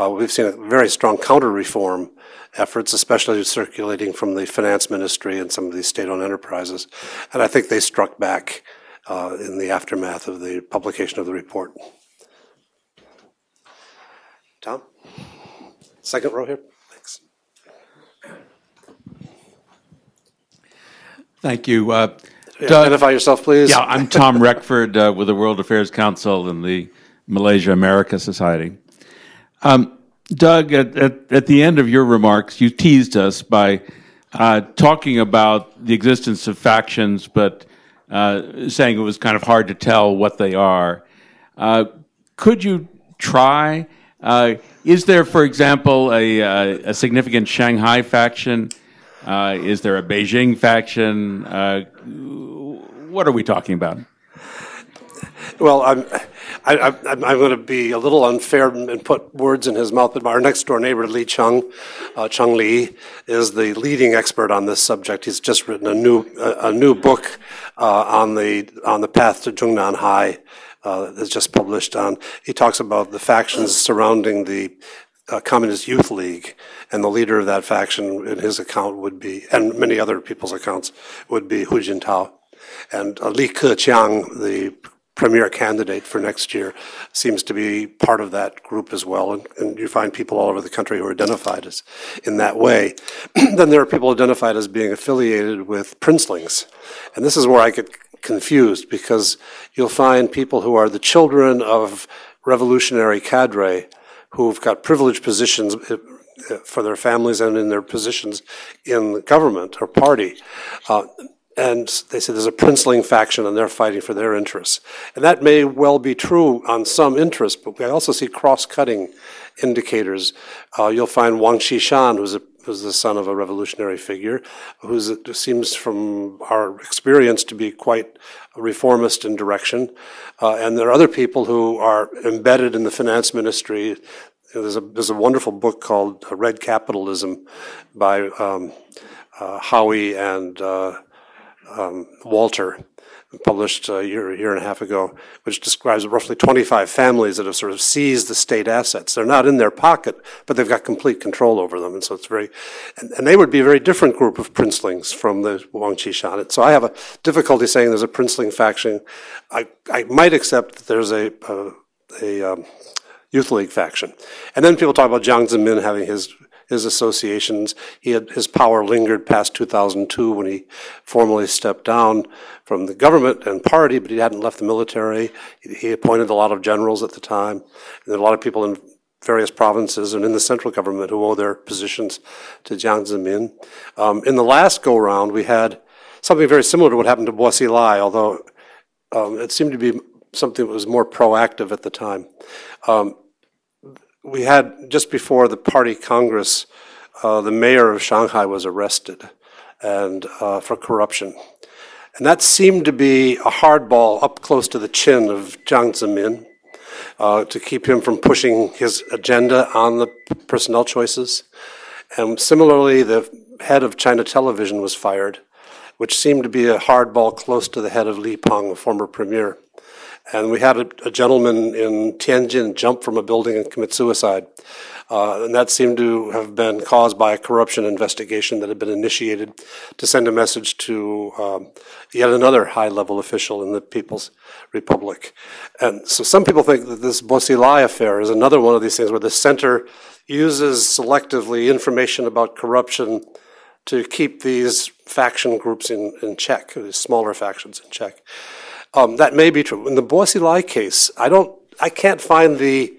uh, we've seen a very strong counter reform efforts, especially circulating from the finance ministry and some of these state owned enterprises. And I think they struck back uh, in the aftermath of the publication of the report. Tom? Second row here. Thanks. Thank you. Uh, Yeah, Doug- Identify yourself, please. yeah, I'm Tom Reckford uh, with the World Affairs Council and the Malaysia America Society. Um, Doug, at, at, at the end of your remarks, you teased us by uh, talking about the existence of factions, but uh, saying it was kind of hard to tell what they are. Uh, could you try? Uh, is there, for example, a, uh, a significant Shanghai faction? Uh, is there a Beijing faction? Uh, what are we talking about? Well, I'm, I, I, I'm going to be a little unfair and put words in his mouth, but our next door neighbor, Li Cheng, uh, Cheng Li, is the leading expert on this subject. He's just written a new a, a new book uh, on the on the path to Zhongnan Hai. Uh, that's just published on. He talks about the factions surrounding the uh, Communist Youth League, and the leader of that faction, in his account, would be, and many other people's accounts, would be Hu Jintao. And uh, Li Keqiang, the premier candidate for next year, seems to be part of that group as well. And, and you find people all over the country who are identified as in that way. (clears throat) then there are people identified as being affiliated with princelings. And this is where I confused because you'll find people who are the children of revolutionary cadre who've got privileged positions uh, for their families and in their positions in the government or party. Uh, and they say there's a princeling faction and they're fighting for their interests. And that may well be true on some interests, but we also see cross-cutting indicators. Uh, you'll find Wang Qishan, who's, a, who's the son of a revolutionary figure, who seems from our experience to be quite reformist in direction. Uh, and there are other people who are embedded in the finance ministry. There's a, there's a wonderful book called Red Capitalism by um, uh, Howie and uh, um, Walter, published a year, a year and a half ago, which describes roughly 25 families that have sort of seized the state assets. They're not in their pocket, but they've got complete control over them. And so it's very, and, and they would be a very different group of princelings from the Wang Qishan. So I have a difficulty saying there's a princeling faction. I, I might accept that there's a, a, a um, youth league faction. And then people talk about Jiang Zemin having his his associations. He had, his power lingered past 2002 when he formally stepped down from the government and party, but he hadn't left the military. He, appointed a lot of generals at the time. And there are a lot of people in various provinces and in the central government who owe their positions to Jiang Zemin. Um, in the last go round, we had something very similar to what happened to Bo Xilai, although um, it seemed to be something that was more proactive at the time. Um, we had just before the party congress, uh, the mayor of Shanghai was arrested and uh, for corruption. And that seemed to be a hardball up close to the chin of Jiang Zemin uh, to keep him from pushing his agenda on the personnel choices. And similarly, the head of China Television was fired, which seemed to be a hardball close to the head of Li Peng, the former premier. And we had a, a gentleman in Tianjin jump from a building and commit suicide. Uh, and that seemed to have been caused by a corruption investigation that had been initiated to send a message to um, yet another high level official in the People's Republic. And so some people think that this Bo Xilai affair is another one of these things where the center uses selectively information about corruption to keep these faction groups in, in check, these smaller factions in check. Um, that may be true. In the Bo Xilai case, I don't, I can't find the,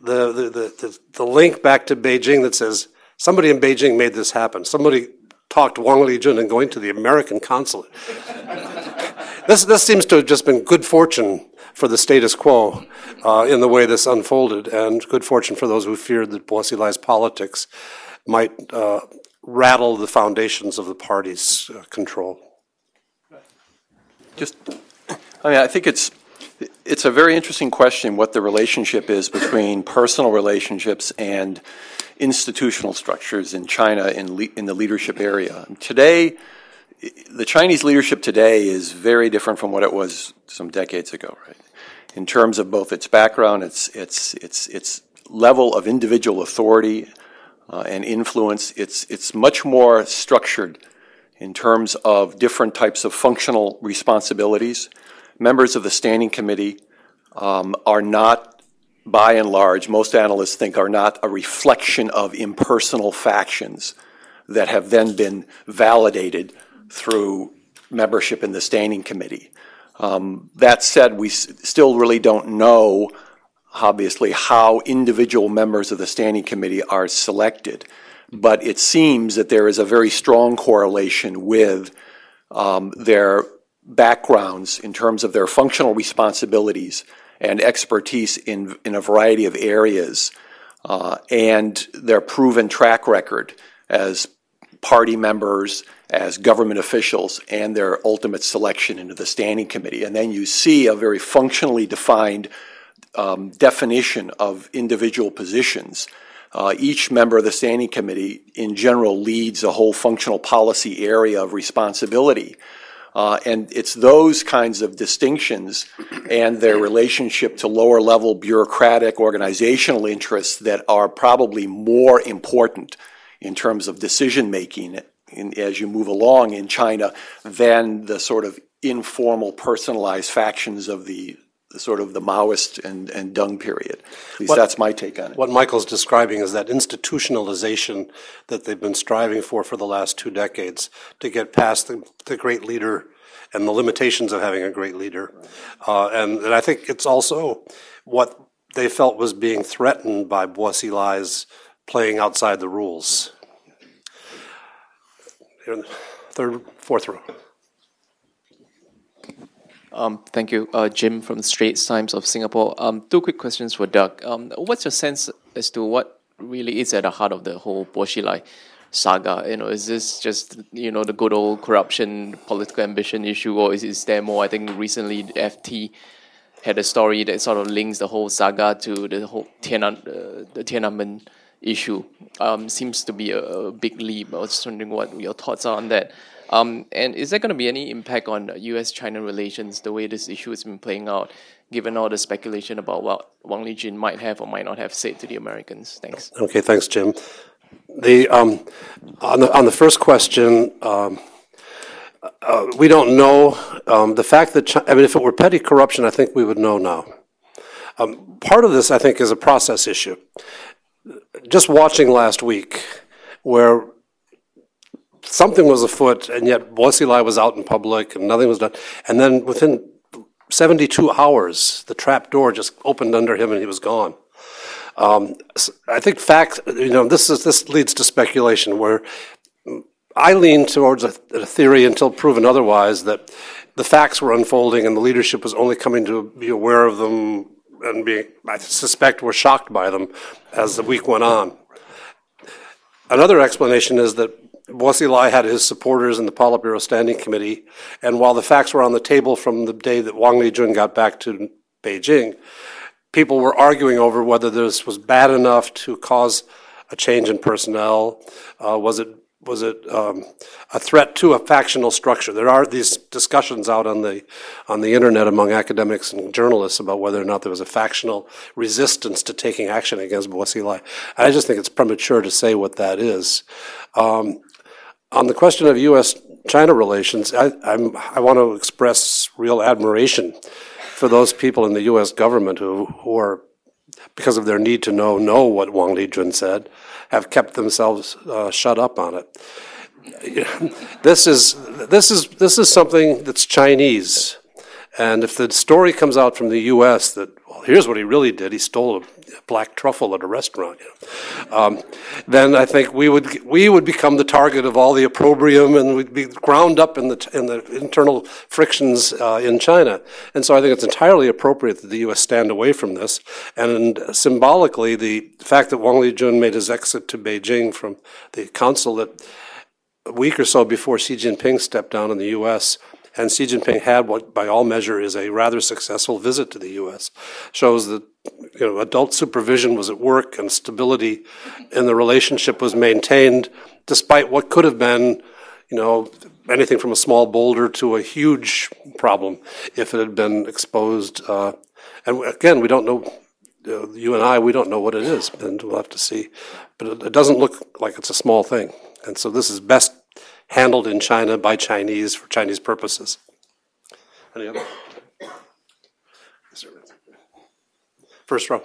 the, the, the, the link back to Beijing that says somebody in Beijing made this happen. Somebody talked Wang Lijun and going to the American consulate. (laughs) this, this seems to have just been good fortune for the status quo uh, in the way this unfolded, and good fortune for those who feared that Bo Xilai's politics might uh, rattle the foundations of the party's uh, control. Just I mean, I think it's it's a very interesting question what the relationship is between personal relationships and institutional structures in China in, le- in the leadership area. Today, the Chinese leadership today is very different from what it was some decades ago, right? In terms of both its background, its its its its level of individual authority uh, and influence. It's it's much more structured in terms of different types of functional responsibilities members of the standing committee um, are not, by and large, most analysts think are not a reflection of impersonal factions that have then been validated through membership in the standing committee. Um, that said, we s- still really don't know, obviously, how individual members of the standing committee are selected. But it seems that there is a very strong correlation with um, their backgrounds in terms of their functional responsibilities and expertise in, in a variety of areas uh, and their proven track record as party members, as government officials, and their ultimate selection into the standing committee. And then you see a very functionally defined um, definition of individual positions. Uh, each member of the standing committee, in general, leads a whole functional policy area of responsibility. Uh, and it's those kinds of distinctions and their relationship to lower level bureaucratic organizational interests that are probably more important in terms of decision making as you move along in China than the sort of informal, personalized factions of the, the sort of the Maoist and, and Deng period. At least What- that's my take on it. What Michael's describing is that institutionalization that they've been striving for for the last two decades to get past the, the great leader and the limitations of having a great leader. Uh, and, and I think it's also what they felt was being threatened by Bo Xilai's playing outside the rules. Here in the third, fourth row. Um, Thank you. Uh, Jim from the Straits Times of Singapore. Um, Two quick questions for Doug. Um, What's your sense as to what really is at the heart of the whole Bo Xilai saga? You know, is this just, you know, the good old corruption, political ambition issue, or is is there more? I think recently FT had a story that sort of links the whole saga to the whole Tianan, uh, the Tiananmen issue. Um, Seems to be a a big leap. I was just wondering what your thoughts are on that. Um, and is there going to be any impact on U.S.-China relations, the way this issue has been playing out, given all the speculation about what Wang Lijun might have or might not have said to the Americans? Thanks. Okay, thanks, Jim. The, um, on the, on the first question, um, uh, we don't know. Um, the fact that, Chi- I mean, if it were petty corruption, I think we would know now. Um, part of this, I think, is a process issue. Just watching last week, where something was afoot, and yet Bo was out in public and nothing was done. And then within 72 hours, the trap door just opened under him and he was gone. Um, I think fact, you know, this is this leads to speculation where I lean towards a, a theory until proven otherwise that the facts were unfolding and the leadership was only coming to be aware of them and be, I suspect, were shocked by them as the week went on. Another explanation is that Bo Xilai had his supporters in the Politburo Standing Committee, and while the facts were on the table from the day that Wang Lijun got back to Beijing, people were arguing over whether this was bad enough to cause a change in personnel. Uh, was it was it um, a threat to a factional structure? There are these discussions out on the on the internet among academics and journalists about whether or not there was a factional resistance to taking action against Bo Xilai. I just think it's premature to say what that is. Um, on the question of U.S.-China relations, I, I'm, I want to express real admiration for those people in the U.S. government who, who are, because of their need to know, know what Wang Lijun said, have kept themselves uh, shut up on it. This is this is this is something that's Chinese, and if the story comes out from the U.S. that well, here's what he really did, he stole a black truffle at a restaurant, you know, um, then I think we would we would become the target of all the opprobrium, and we'd be ground up in the in the internal frictions uh, in China. And so I think it's entirely appropriate that the U.S. stand away from this. And symbolically, the fact that Wang Lijun made his exit to Beijing from the consulate a week or so before Xi Jinping stepped down in the U.S. And Xi Jinping had what, by all measure, is a rather successful visit to the U.S. Shows that you know adult supervision was at work and stability in the relationship was maintained, despite what could have been, you know, anything from a small boulder to a huge problem if it had been exposed. Uh, and again, we don't know. Uh, you and I, we don't know what it is, and we'll have to see. But it, it doesn't look like it's a small thing. And so this is best handled in China by Chinese for Chinese purposes. Any other? First row.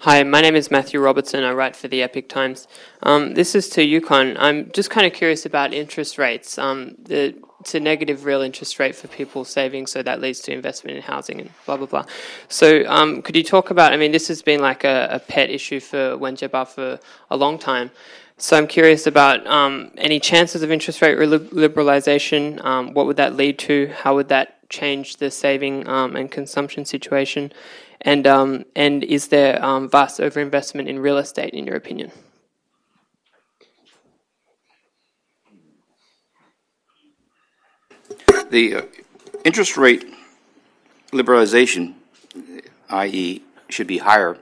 Hi, my name is Matthew Robertson. I write for the Epoch Times. Um, this is to Yukon. I'm just kind of curious about interest rates. Um, the, it's a negative real interest rate for people saving, so that leads to investment in housing and blah, blah, blah. So, um, could you talk about? I mean, this has been like a, a pet issue for Wen Jiabao for a long time. So, I'm curious about um, any chances of interest rate liberalization. Um, what would that lead to? How would that change the saving um, and consumption situation? And um, and is there um, vast overinvestment in real estate, in your opinion? The uh, interest rate liberalization, i.e., should be higher,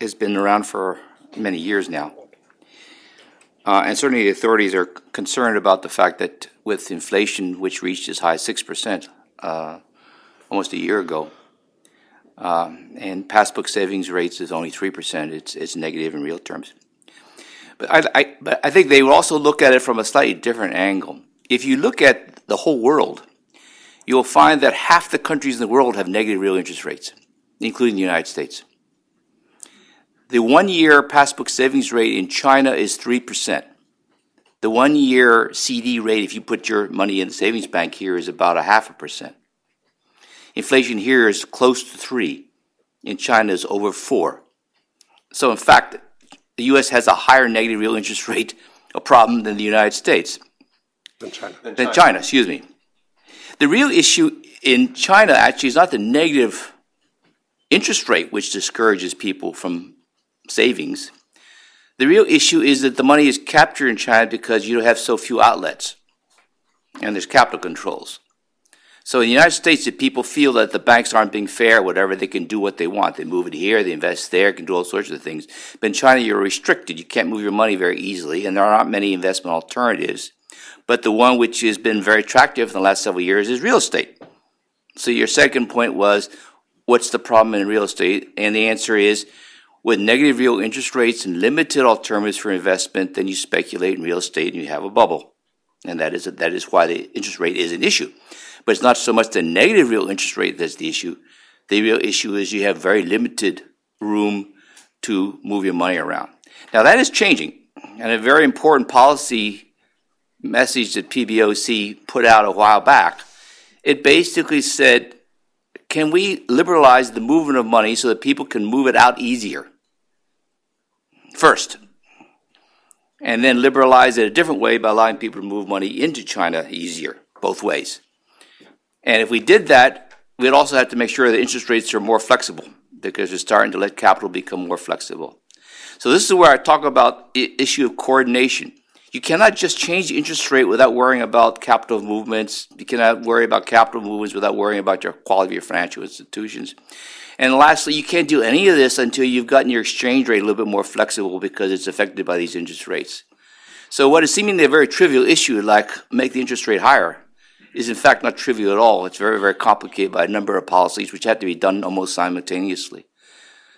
has been around for many years now. Uh, and certainly the authorities are concerned about the fact that with inflation, which reached as high as 6% uh, almost a year ago, um, and passbook savings rates is only 3%, it's, it's negative in real terms. But I, I, but I think they also look at it from a slightly different angle. If you look at the whole world, you'll find that half the countries in the world have negative real interest rates, including the United States. The one year passbook savings rate in China is 3%. The one year CD rate, if you put your money in the savings bank here, is about a half a percent. Inflation here is close to 3. In China is over 4. So, in fact, the U.S. has a higher negative real interest rate, a problem than the United States. Than China. Than China, China excuse me. The real issue in China actually is not the negative interest rate, which discourages people from savings. The real issue is that the money is captured in China because you have so few outlets and there's capital controls. So in the United States, if people feel that the banks aren't being fair, whatever, they can do what they want. They move it here, they invest there, can do all sorts of things. But in China, you're restricted. You can't move your money very easily, and there are not many investment alternatives. But the one which has been very attractive in the last several years is real estate. So your second point was, what's the problem in real estate? And the answer is, with negative real interest rates and limited alternatives for investment, then you speculate in real estate and you have a bubble. And that is, that is why the interest rate is an issue. But it's not so much the negative real interest rate that's the issue. The real issue is you have very limited room to move your money around. Now that is changing. And a very important policy message that PBOC put out a while back, it basically said, can we liberalize the movement of money so that people can move it out easier? First, and then liberalize it a different way by allowing people to move money into China easier, both ways. And if we did that, we'd also have to make sure that interest rates are more flexible because we're starting to let capital become more flexible. So this is where I talk about the issue of coordination. You cannot just change the interest rate without worrying about capital movements. You cannot worry about capital movements without worrying about your quality of your financial institutions. And lastly, you can't do any of this until you've gotten your exchange rate a little bit more flexible because it's affected by these interest rates. So what is seemingly a very trivial issue, like make the interest rate higher, is in fact not trivial at all. It's very, very complicated by a number of policies which have to be done almost simultaneously.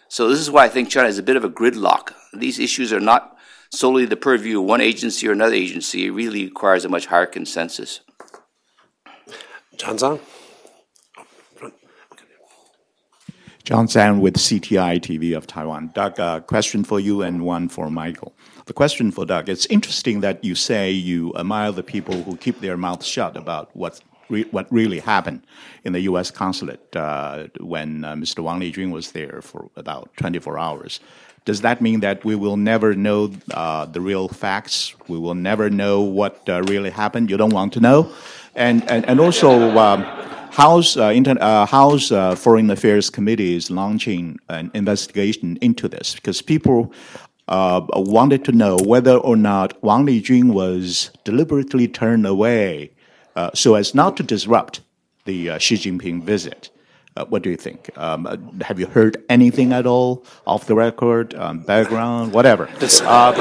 So this is why I think China is a bit of a gridlock. These issues are not solely the purview of one agency or another agency. It really requires a much higher consensus. John Zhang? John Zhang with CTI TV of Taiwan. Doug, a question for you and one for Michael. The question for Doug, it's interesting that you say you admire the people who keep their mouths shut about what, re- what really happened in the U.S. consulate uh, when uh, Mr. Wang Lijun was there for about 24 hours. Does that mean that we will never know uh, the real facts? We will never know what uh, really happened? You don't want to know? And, and, and also, um, House, uh, Inter- uh, House uh, Foreign Affairs Committee is launching an investigation into this because people uh, wanted to know whether or not Wang Lijun was deliberately turned away uh, so as not to disrupt the uh, Xi Jinping visit. Uh, what do you think? Um, uh, have you heard anything at all off the record, um, background, whatever? (laughs) Uh,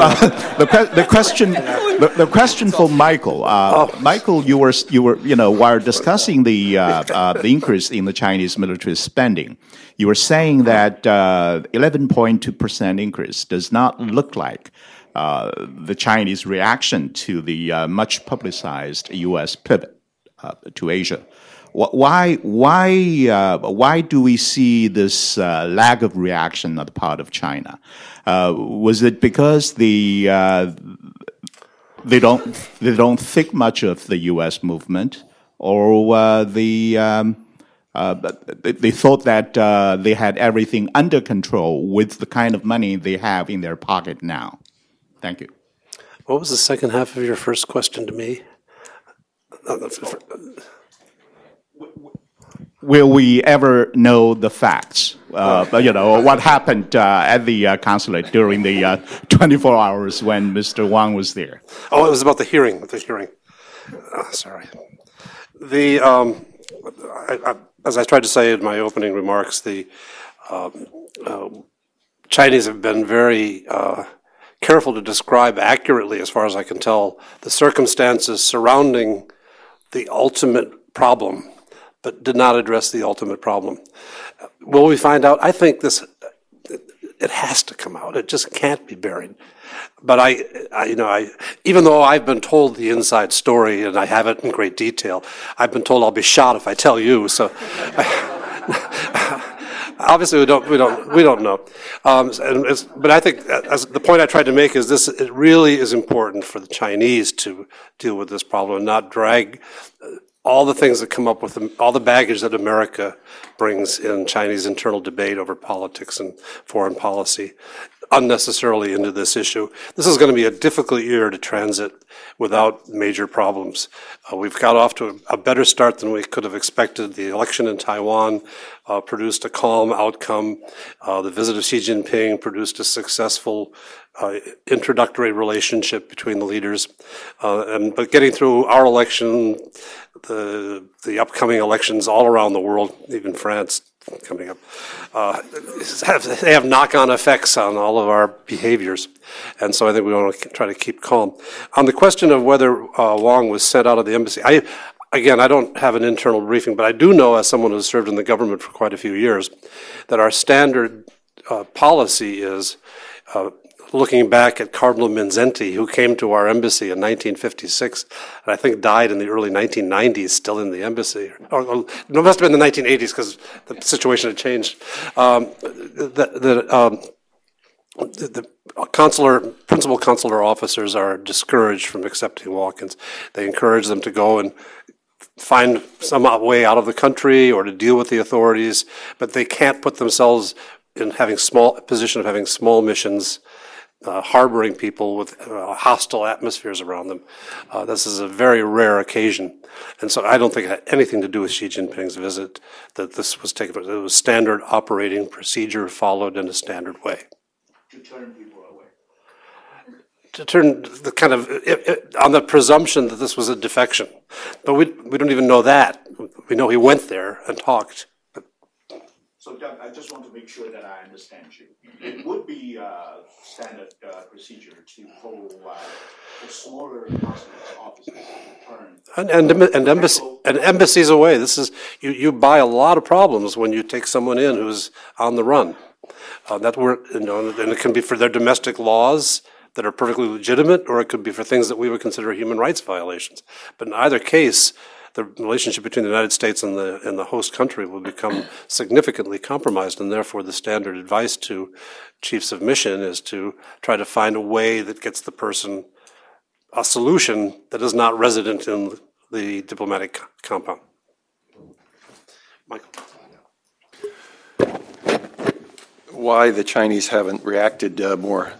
the, the, question, the, the, question for Michael. Oh. Michael, you were, you were, you know, while discussing the the increase in the Chinese military spending, you were saying that 11.2% increase does not look like uh, the Chinese reaction to the uh, much publicized U.S. pivot uh, to Asia. Why, why, uh, why do we see this uh, lack of reaction on the part of China? Uh, was it because the uh, they don't they don't think much of the U.S. movement, or uh, the um, uh, they thought that they had everything under control with the kind of money they have in their pocket now? Thank you. What was the second half of your first question to me? Will we ever know the facts? Uh, you know, what happened uh, at the uh, consulate during the uh, (laughs) 24 hours when Mr. Wang was there? Oh, it was about the hearing. The hearing. Oh, sorry. The um, I, I, as I tried to say in my opening remarks, the um, uh, Chinese have been very uh, careful to describe accurately, as far as I can tell, the circumstances surrounding the ultimate problem, but did not address the ultimate problem. Will we find out? I think this, it has to come out. It just can't be buried. But I, I, you know, I, even though I've been told the inside story and I have it in great detail, I've been told I'll be shot if I tell you. So, (laughs) obviously we don't, we don't, we don't know. Um, but I think as the point I tried to make is this: it really is important for the Chinese to deal with this problem and not drag all the things that come up with all the baggage that America brings in Chinese internal debate over politics and foreign policy unnecessarily into this issue. This is going to be a difficult year to transit without major problems. Uh, we've got off to a, a, better start than we could have expected. The election in Taiwan uh, produced a calm outcome. Uh, the visit of Xi Jinping produced a successful uh, introductory relationship between the leaders. Uh, and but getting through our election, the the upcoming elections all around the world, even France coming up, uh, have, they have knock-on effects on all of our behaviors, and so I think we want to try to keep calm. On the question of whether uh, Wang was sent out of the embassy, I again, I don't have an internal briefing, but I do know, as someone who's served in the government for quite a few years, that our standard uh, policy is uh, looking back at Cardinal Mindszenty, who came to our embassy in 1956, and I think died in the early 1990s, still in the embassy. Or, or it must have been the 1980s because the situation had changed. Um, the, the, um, the, the consular, principal consular officers are discouraged from accepting walk-ins. They encourage them to go and find some way out of the country or to deal with the authorities, but they can't put themselves in having small position of having small missions uh, harboring people with uh, hostile atmospheres around them. Uh, this is a very rare occasion. And so I don't think it had anything to do with Xi Jinping's visit that this was taken. It was standard operating procedure followed in a standard way. To turn people away. To turn the kind of, it, it, on the presumption that this was a defection. But we, we don't even know that. We know he went there and talked. So Doug, I just want to make sure that I understand you. It would be uh, standard uh, procedure to hold uh, for smaller consulate offices to turn. And, and, and, embassy, and embassies away. This is you, you buy a lot of problems when you take someone in who's on the run. Uh, that were you know, and it can be for their domestic laws that are perfectly legitimate, or it could be for things that we would consider human rights violations. But in either case, the relationship between the United States and the and the host country will become (clears throat) significantly compromised, and therefore the standard advice to chiefs of mission is to try to find a way that gets the person a solution that is not resident in the diplomatic compound. Michael. Why the Chinese haven't reacted uh, more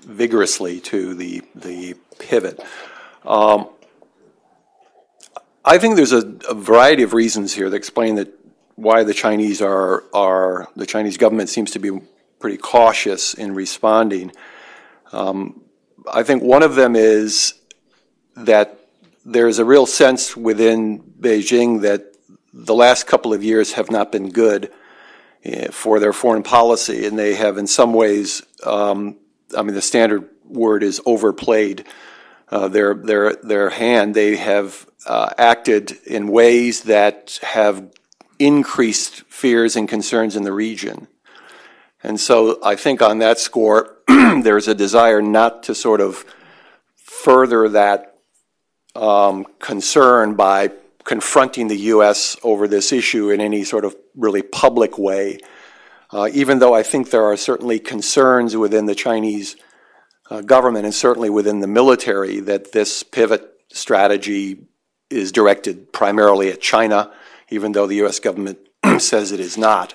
vigorously to the the pivot. Um, I think there's a, a, variety of reasons here that explain that why the Chinese are are the Chinese government seems to be pretty cautious in responding. Um, I think one of them is that there's a real sense within Beijing that the last couple of years have not been good uh, for their foreign policy, and they have, in some ways, um, I mean, the standard word is overplayed uh, their their their hand. They have uh, acted in ways that have increased fears and concerns in the region. And so I think on that score, (clears throat) there's a desire not to sort of further that um, concern by confronting the U.S. over this issue in any sort of really public way. Uh, even though I think there are certainly concerns within the Chinese uh, government and certainly within the military that this pivot strategy is directed primarily at China, even though the U.S. government (clears throat) says it is not,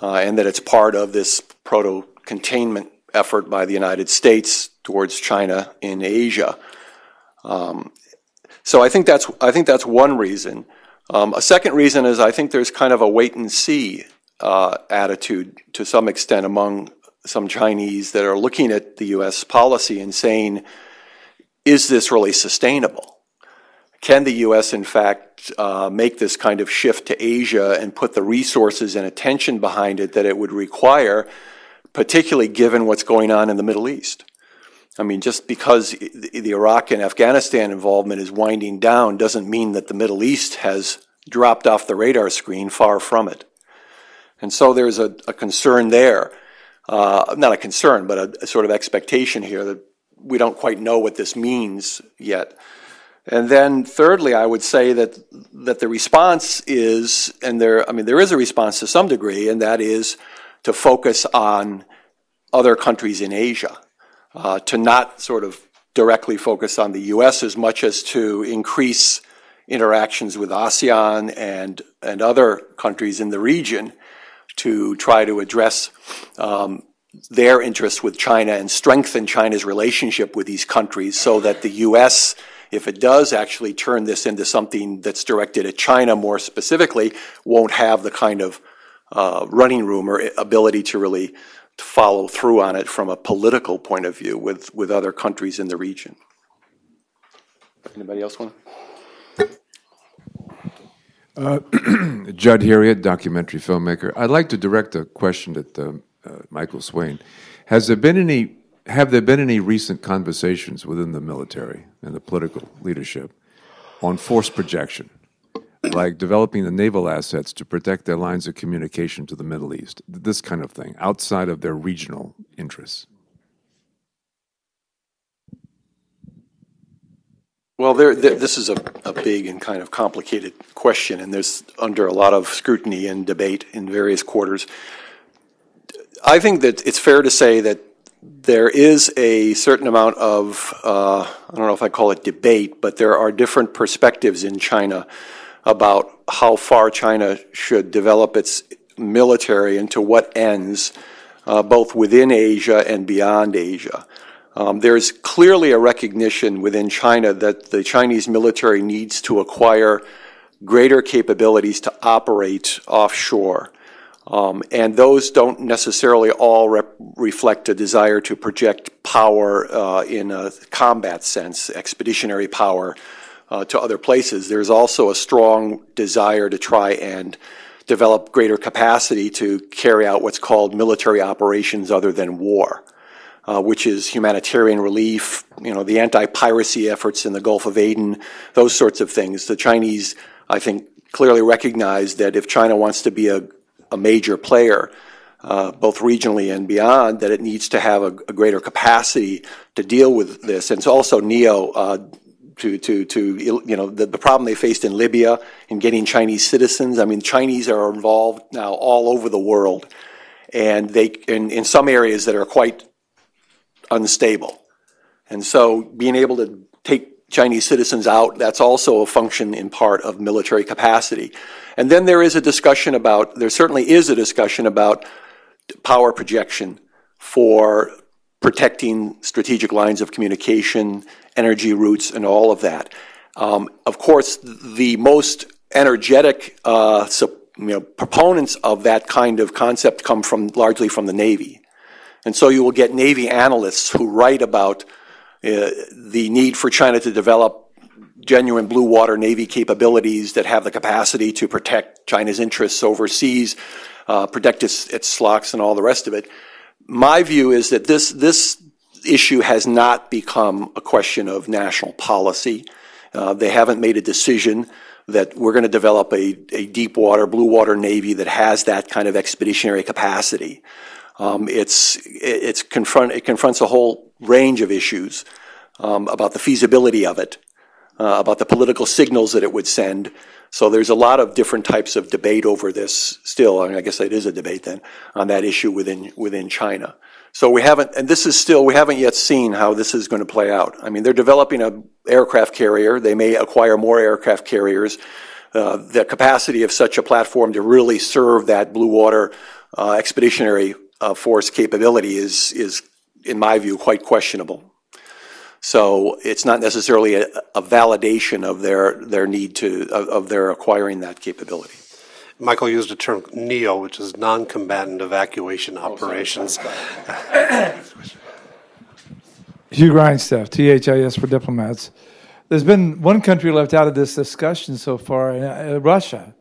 uh, and that it's part of this proto containment effort by the United States towards China in Asia. Um, so I think that's I think that's one reason. Um, a second reason is I think there's kind of a wait and see uh, attitude to some extent among some Chinese that are looking at the U.S. policy and saying, "Is this really sustainable?" Can the U.S., in fact, uh, make this kind of shift to Asia and put the resources and attention behind it that it would require, particularly given what's going on in the Middle East? I mean, just because the Iraq and Afghanistan involvement is winding down doesn't mean that the Middle East has dropped off the radar screen, far from it. And so there's a, a concern there. Uh, not a concern, but a, a, sort of expectation here that we don't quite know what this means yet. And then thirdly, I would say that that the response is, and there, I mean, there is a response to some degree, and that is to focus on other countries in Asia, uh, to not sort of directly focus on the U.S. as much as to increase interactions with ASEAN and and other countries in the region to try to address um, their interests with China and strengthen China's relationship with these countries so that the U.S., if it does actually turn this into something that's directed at China more specifically, won't have the kind of uh, running room or ability to really follow through on it from a political point of view with, with other countries in the region. Anybody else want to? Uh, (clears throat) Judd Herriott, documentary filmmaker. I'd like to direct a question at uh, Michael Swaine. Has there been any? Have there been any recent conversations within the military and the political leadership on force projection, like developing the naval assets to protect their lines of communication to the Middle East? This kind of thing, outside of their regional interests. Well, there, there, this is a, a big and kind of complicated question, and there's under a lot of scrutiny and debate in various quarters. I think that it's fair to say that there is a certain amount of, uh, I don't know if I call it debate, but there are different perspectives in China about how far China should develop its military and to what ends, uh, both within Asia and beyond Asia. Um, there's clearly a recognition within China that the Chinese military needs to acquire greater capabilities to operate offshore. Um, and those don't necessarily all rep- reflect a desire to project power uh, in a combat sense, expeditionary power uh, to other places. There's also a strong desire to try and develop greater capacity to carry out what's called military operations other than war uh, which is humanitarian relief, you know, the anti-piracy efforts in the Gulf of Aden, those sorts of things. The Chinese, I think, clearly recognize that if China wants to be a, a major player, uh, both regionally and beyond, that it needs to have a, greater capacity to deal with this. And so also NEO, uh, to, to, to, you know, the, the problem they faced in Libya in getting Chinese citizens. I mean, Chinese are involved now all over the world. And they, in, in some areas that are quite unstable. And so being able to Chinese citizens out, that's also a function in part of military capacity. And then there is a discussion about, there certainly is a discussion about power projection for protecting strategic lines of communication, energy routes, and all of that. Um, of course, the most energetic uh, you know, proponents of that kind of concept come from largely from the Navy. And so you will get Navy analysts who write about the need for China to develop genuine blue water Navy capabilities that have the capacity to protect China's interests overseas, uh, protect its, its SLOCs and all the rest of it. My view is that this, this issue has not become a question of national policy. Uh, they haven't made a decision that we're going to develop a, a deep water, blue water Navy that has that kind of expeditionary capacity. Um, it's it's confront it confronts a whole range of issues um, about the feasibility of it, uh, about the political signals that it would send. So there's a lot of different types of debate over this still. I, mean, I guess it is a debate then on that issue within within China. So we haven't, and this is still we haven't yet seen how this is going to play out. I mean, they're developing a aircraft carrier. They may acquire more aircraft carriers. Uh, the capacity of such a platform to really serve that blue water uh, expeditionary force capability is, is, in my view, quite questionable. So it's not necessarily a, a validation of their, their need to, of, of their acquiring that capability. Michael used a term NEO, which is non-combatant evacuation operations. (coughs) Hugh Grindstaff, THIS for diplomats. there's been one country left out of this discussion so far, uh, Russia.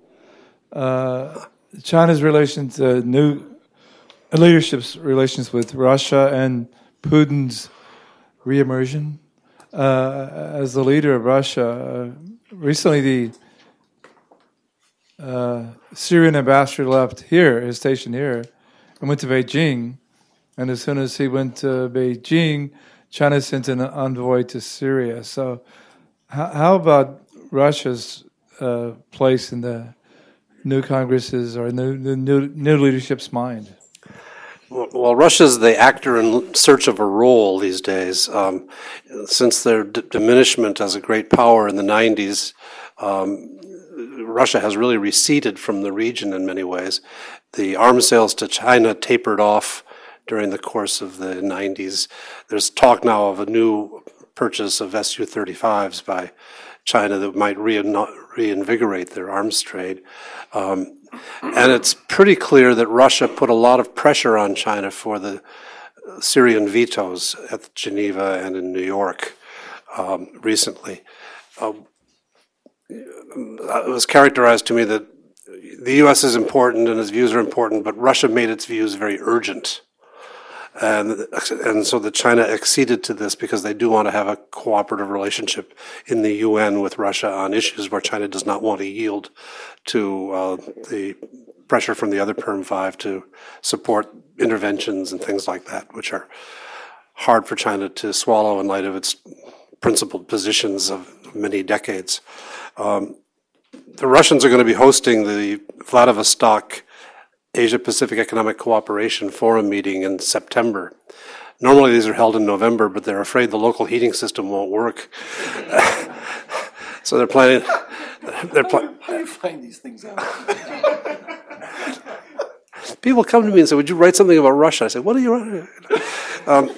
Uh, China's relations, uh, new leadership's relations with Russia, and Putin's reemersion uh, as the leader of Russia. Uh, recently, the uh, Syrian ambassador left here, is stationed here, and went to Beijing. And as soon as he went to Beijing, China sent an envoy to Syria. So, how, about Russia's uh, place in the new Congress's or the new, new leadership's mind? Well, Russia's the actor in search of a role these days. Um, since their d- diminishment as a great power in the 90s, um, Russia has really receded from the region in many ways. The arms sales to China tapered off during the course of the 90s. There's talk now of a new purchase of Su 35s by China that might reinvigorate their arms trade. Um, and it's pretty clear that Russia put a lot of pressure on China for the Syrian vetoes at Geneva and in New York um, recently. Uh, it was characterized to me that the U.S. is important and its views are important, but Russia made its views very urgent. And, and so that China acceded to this because they do want to have a cooperative relationship in the UN with Russia on issues where China does not want to yield to uh, the pressure from the other Perm 5 to support interventions and things like that, which are hard for China to swallow in light of its principled positions of many decades. Um, the Russians are going to be hosting the Vladivostok Asia Pacific Economic Cooperation Forum meeting in September. Normally these are held in November, but they're afraid the local heating system won't work. (laughs) so they're planning. They're pl- How do you find these things out? (laughs) People come to me and say, "Would you write something about Russia?" I say, "What are you writing?" Um,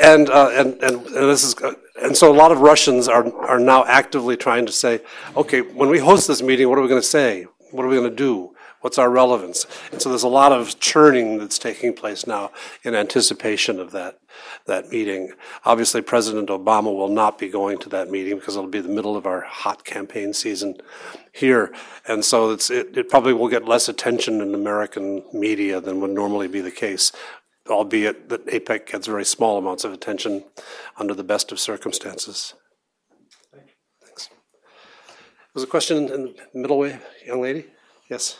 and, uh, and and and this is uh, and so a lot of Russians are are now actively trying to say, "Okay, when we host this meeting, what are we going to say? What are we going to do?" What's our relevance? And so there's a lot of churning that's taking place now in anticipation of that, that meeting. Obviously, President Obama will not be going to that meeting because it'll be the middle of our hot campaign season here. And so it, it probably will get less attention in American media than would normally be the case, albeit that APEC gets very small amounts of attention under the best of circumstances. Thanks. Was a question in the middle way, young lady? Yes.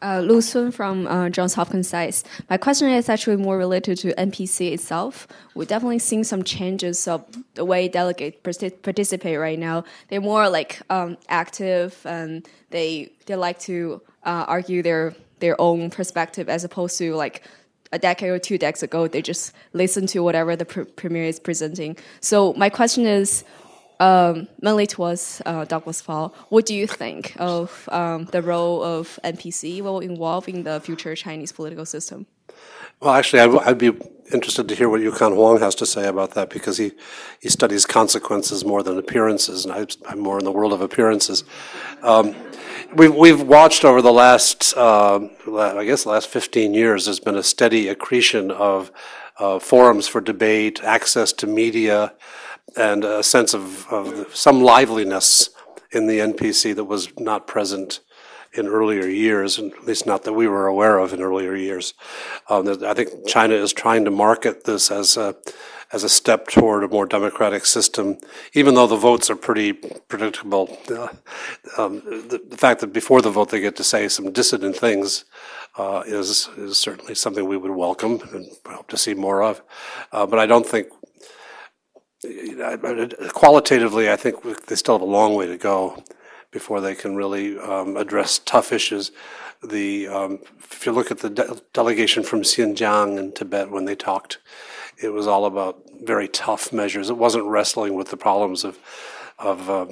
Uh, Lu Sun from uh, Johns Hopkins SAIS. My question is actually more related to NPC itself. We're definitely seeing some changes of the way delegates participate right now. They're more like um, active and they they like to uh, argue their their own perspective as opposed to like a decade or two decades ago they just listen to whatever the pr- premier is presenting. So my question is um, mainly towards uh, Douglas Paal. What do you think of um, the role of NPC will involve in the future Chinese political system? Well, actually, I'd, I'd, be interested to hear what Yukon Huang has to say about that because he, he studies consequences more than appearances, and I, am more in the world of appearances. Um, we've, we've watched over the last, uh, I guess, the last 15 years, there's been a steady accretion of uh, forums for debate, access to media, and a sense of, of some liveliness in the NPC that was not present in earlier years, and at least not that we were aware of in earlier years. Um, I think China is trying to market this as a as a step toward a more democratic system, even though the votes are pretty predictable. Uh, um, the, the, fact that before the vote they get to say some dissident things uh, is is certainly something we would welcome and hope to see more of. Uh, but I don't think qualitatively, I think they still have a long way to go before they can really um, address tough issues. The um, if you look at the de- delegation from Xinjiang and Tibet when they talked, it was all about very tough measures. It wasn't wrestling with the problems of of uh,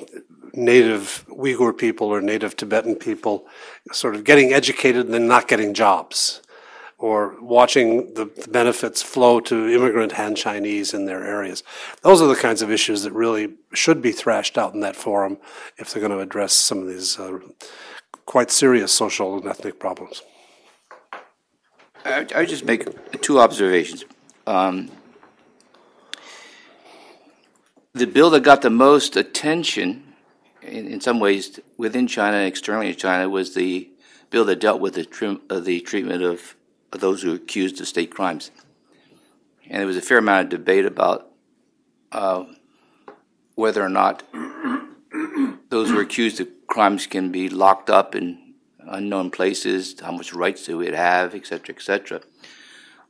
native Uyghur people or native Tibetan people, sort of getting educated and then not getting jobs or watching the benefits flow to immigrant Han Chinese in their areas. Those are the kinds of issues that really should be thrashed out in that forum if they're going to address some of these uh, quite serious social and ethnic problems. I, I just make two observations. Um, the bill that got the most attention, in, in some ways, within China and externally in China, was the bill that dealt with the, trim, uh, the treatment of, of those who were accused of state crimes. And there was a fair amount of debate about uh, whether or not those who are accused of crimes can be locked up in unknown places, how much rights do it have, et cetera, et cetera.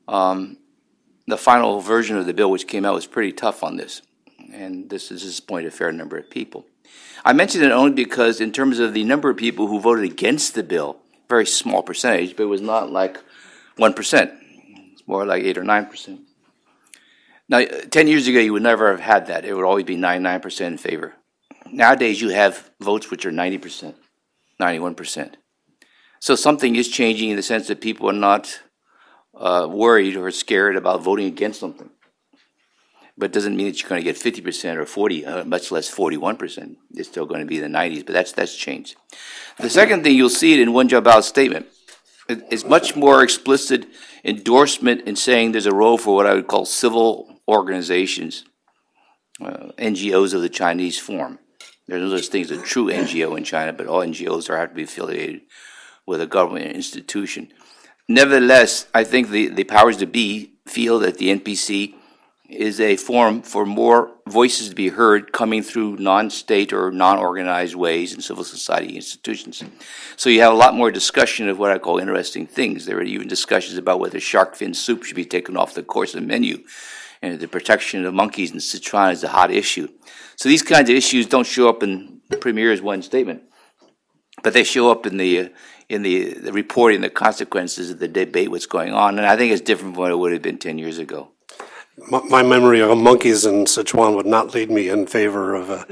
Um, the final version of the bill, which came out, was pretty tough on this, and this has disappointed a fair number of people. I mention it only because, in terms of the number of people who voted against the bill, very small percentage, but it was not like 1%. It's more like 8 or 9%. Now, 10 years ago, you would never have had that. It would always be 99% in favor. Nowadays, you have votes which are 90%, 91%. So something is changing in the sense that people are not uh, worried or scared about voting against something. But it doesn't mean that you're going to get 50% or 40, uh, much less 41%. It's still going to be in the 90s, but that's, that's changed. The second thing you'll see it in Wen Jiabao's statement. It's much more explicit endorsement in saying there's a role for what I would call civil organizations, uh, NGOs of the Chinese form. There's no such thing as a true NGO in China, but all NGOs are have to be affiliated with a government institution. Nevertheless, I think the, the powers to be feel that the NPC is a forum for more voices to be heard coming through non state or non organized ways in civil society institutions. So you have a lot more discussion of what I call interesting things. There are even discussions about whether shark fin soup should be taken off the course of the menu. And the protection of monkeys in Sichuan is a hot issue. So these kinds of issues don't show up in the Premier's one statement, but they show up in the uh, in the, the reporting the consequences of the debate, what's going on. And I think it's different from what it would have been 10 years ago. My, my memory of monkeys in Sichuan would not lead me in favor of uh,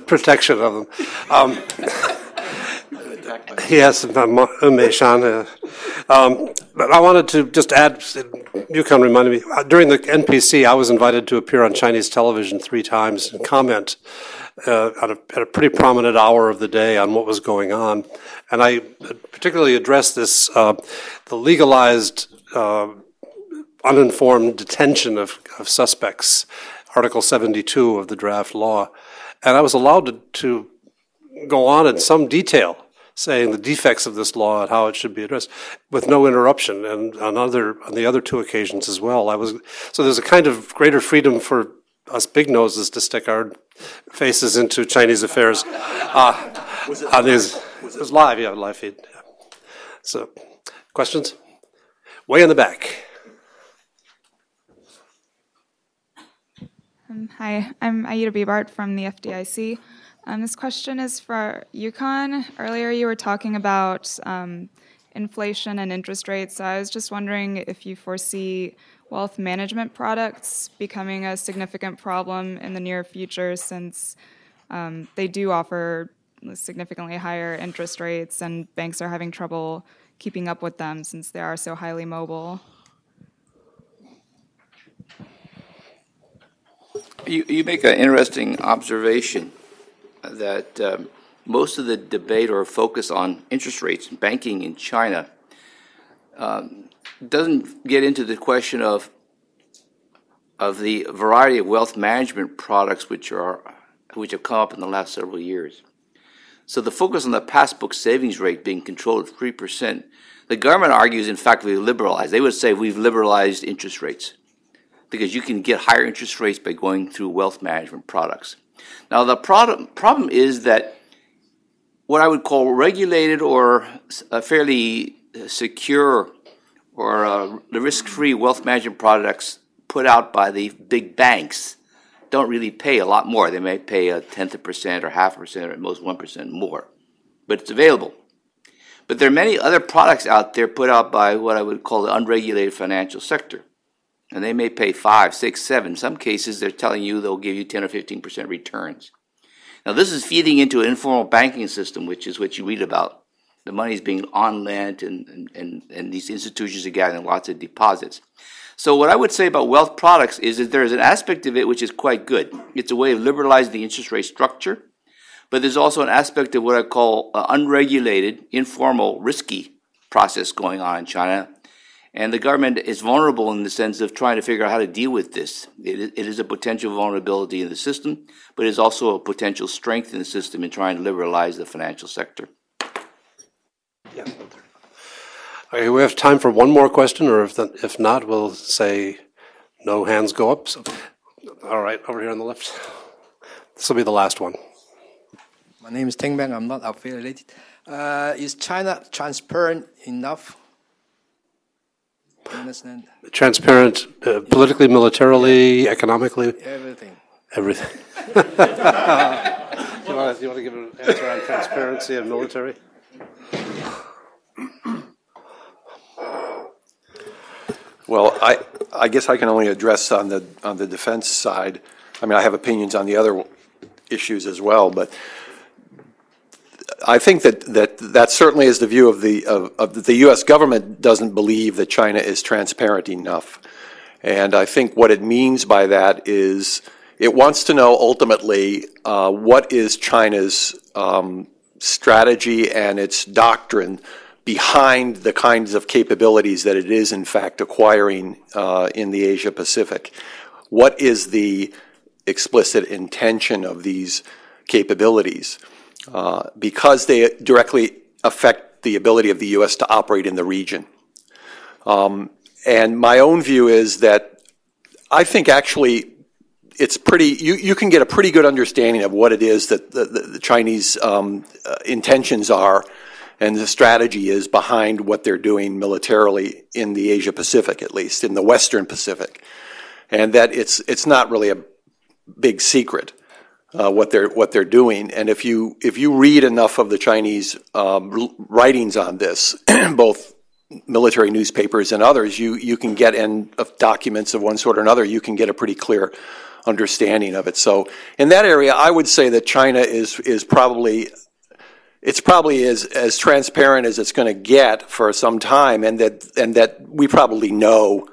(laughs) protection of them. Um, yes, Meishan. Um, but I wanted to just add, you Yukon reminded me, uh, during the NPC, I was invited to appear on Chinese television three times and comment uh, at, a, at, a, pretty prominent hour of the day on what was going on. And I particularly addressed this uh, the legalized, uh, uninformed detention of, of, suspects, Article 72 of the draft law. And I was allowed to, to go on in some detail saying the defects of this law and how it should be addressed with no interruption and on other on the other two occasions as well i was so there's a kind of greater freedom for us big noses to stick our faces into Chinese affairs. Uh, was it, live? Was it was live, yeah, live feed. So, questions? Way in the back. Um, hi, I'm Aida Bibart from the FDIC. Um, this question is for Yukon. Earlier, you were talking about um, inflation and interest rates. So I was just wondering if you foresee wealth management products becoming a significant problem in the near future since um, they do offer significantly higher interest rates and banks are having trouble keeping up with them since they are so highly mobile. You, you make an interesting observation that um, most of the debate or focus on interest rates and banking in China um, doesn't get into the question of of the variety of wealth management products which are which have come up in the last several years. So the focus on the passbook savings rate being controlled at three percent, the government argues, in fact, we've liberalized. They would say we've liberalized interest rates because you can get higher interest rates by going through wealth management products. Now the problem is that what I would call regulated or fairly secure or uh, the risk-free wealth management products put out by the big banks don't really pay a lot more. They may pay a tenth of a percent or half a percent or at most one percent more, but it's available. But there are many other products out there put out by what I would call the unregulated financial sector. And they may pay five, six, seven. In some cases, they're telling you they'll give you 10 or 15% returns. Now, this is feeding into an informal banking system, which is what you read about the money is being on lent and, and, and these institutions are gathering lots of deposits. So what I would say about wealth products is that there is an aspect of it which is quite good. It's a way of liberalizing the interest rate structure, but there's also an aspect of what I call uh, unregulated, informal, risky process going on in China. And the government is vulnerable in the sense of trying to figure out how to deal with this. It is, it is a potential vulnerability in the system, but it is also a potential strength in the system in trying to liberalize the financial sector. Yeah. Okay, we have time for one more question, or if, the, if not, we'll say no hands go up. So, all right, over here on the left. This will be the last one. My name is Ting Beng. I'm not affiliated. Uh, is China transparent enough? Understand? Transparent, uh, politically, militarily, economically. Everything. Everything. (laughs) you, want to, you want to give an answer on transparency and military? Well, I, I guess I can only address on the, on the defense side. I mean, I have opinions on the other issues as well, but I think that, that that certainly is the view of the, of, of the U.S. government doesn't believe that China is transparent enough. And I think what it means by that is it wants to know ultimately uh, what is China's um, strategy and its doctrine behind the kinds of capabilities that it is, in fact, acquiring uh, in the Asia Pacific. What is the explicit intention of these capabilities? Uh, because they directly affect the ability of the U.S. to operate in the region. Um, and my own view is that I think actually it's pretty, you, you can get a pretty good understanding of what it is that the, the, the Chinese um, uh, intentions are and the strategy is behind what they're doing militarily in the Asia Pacific, at least in the Western Pacific, and that it's it's not really a big secret uh, what they're what they're doing. And if you if you read enough of the Chinese um, writings on this, (clears throat) both military newspapers and others, you you can get in of documents of one sort or another. You can get a pretty clear understanding of it. So in that area, I would say that China is is probably it's probably as, as transparent as it's going to get for some time, and that and that we probably know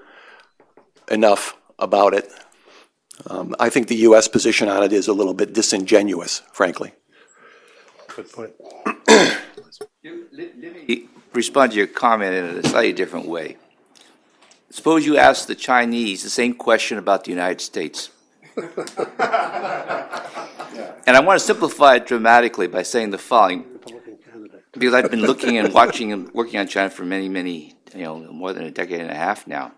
enough about it. Um, I think the U.S. position on it is a little bit disingenuous, frankly. Good point. (coughs) let, me respond to your comment in a slightly different way. Suppose you ask the Chinese the same question about the United States. (laughs) And I want to simplify it dramatically by saying the following. Because I've been looking and watching and working on China for many, many, you know, more than a decade and a half now.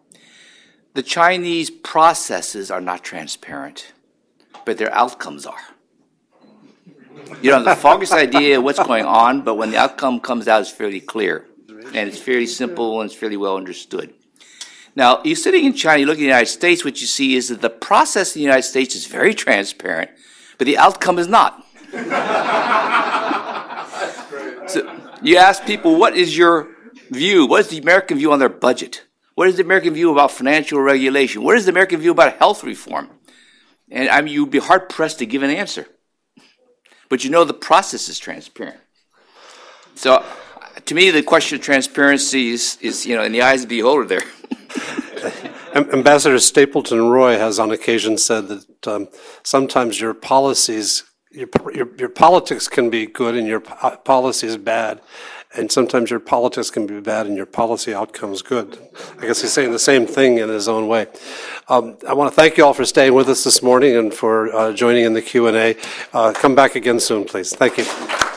The Chinese processes are not transparent, but their outcomes are. You know, the foggiest idea of what's going on, but when the outcome comes out, it's fairly clear. And it's fairly simple and it's fairly well understood. Now, you're sitting in China, you look at the United States, what you see is that the process in the United States is very transparent, but the outcome is not. so you ask people, what is your view? What is the American view on their budget? What is the American view about financial regulation? What is the American view about health reform? And I mean, you'd be hard pressed to give an answer. But you know the process is transparent. So, to me, the question of transparency is, is you know, in the eyes of the beholder there. (laughs) Ambassador Stapleton Roy has on occasion said that um, sometimes your policies, your, your, your, politics can be good and your po- policy bad. And sometimes your politics can be bad and your policy outcomes good. I guess he's saying the same thing in his own way. Um, I want to thank you all for staying with us this morning and for uh, joining in the Q&A. Uh, come back again soon, please. Thank you.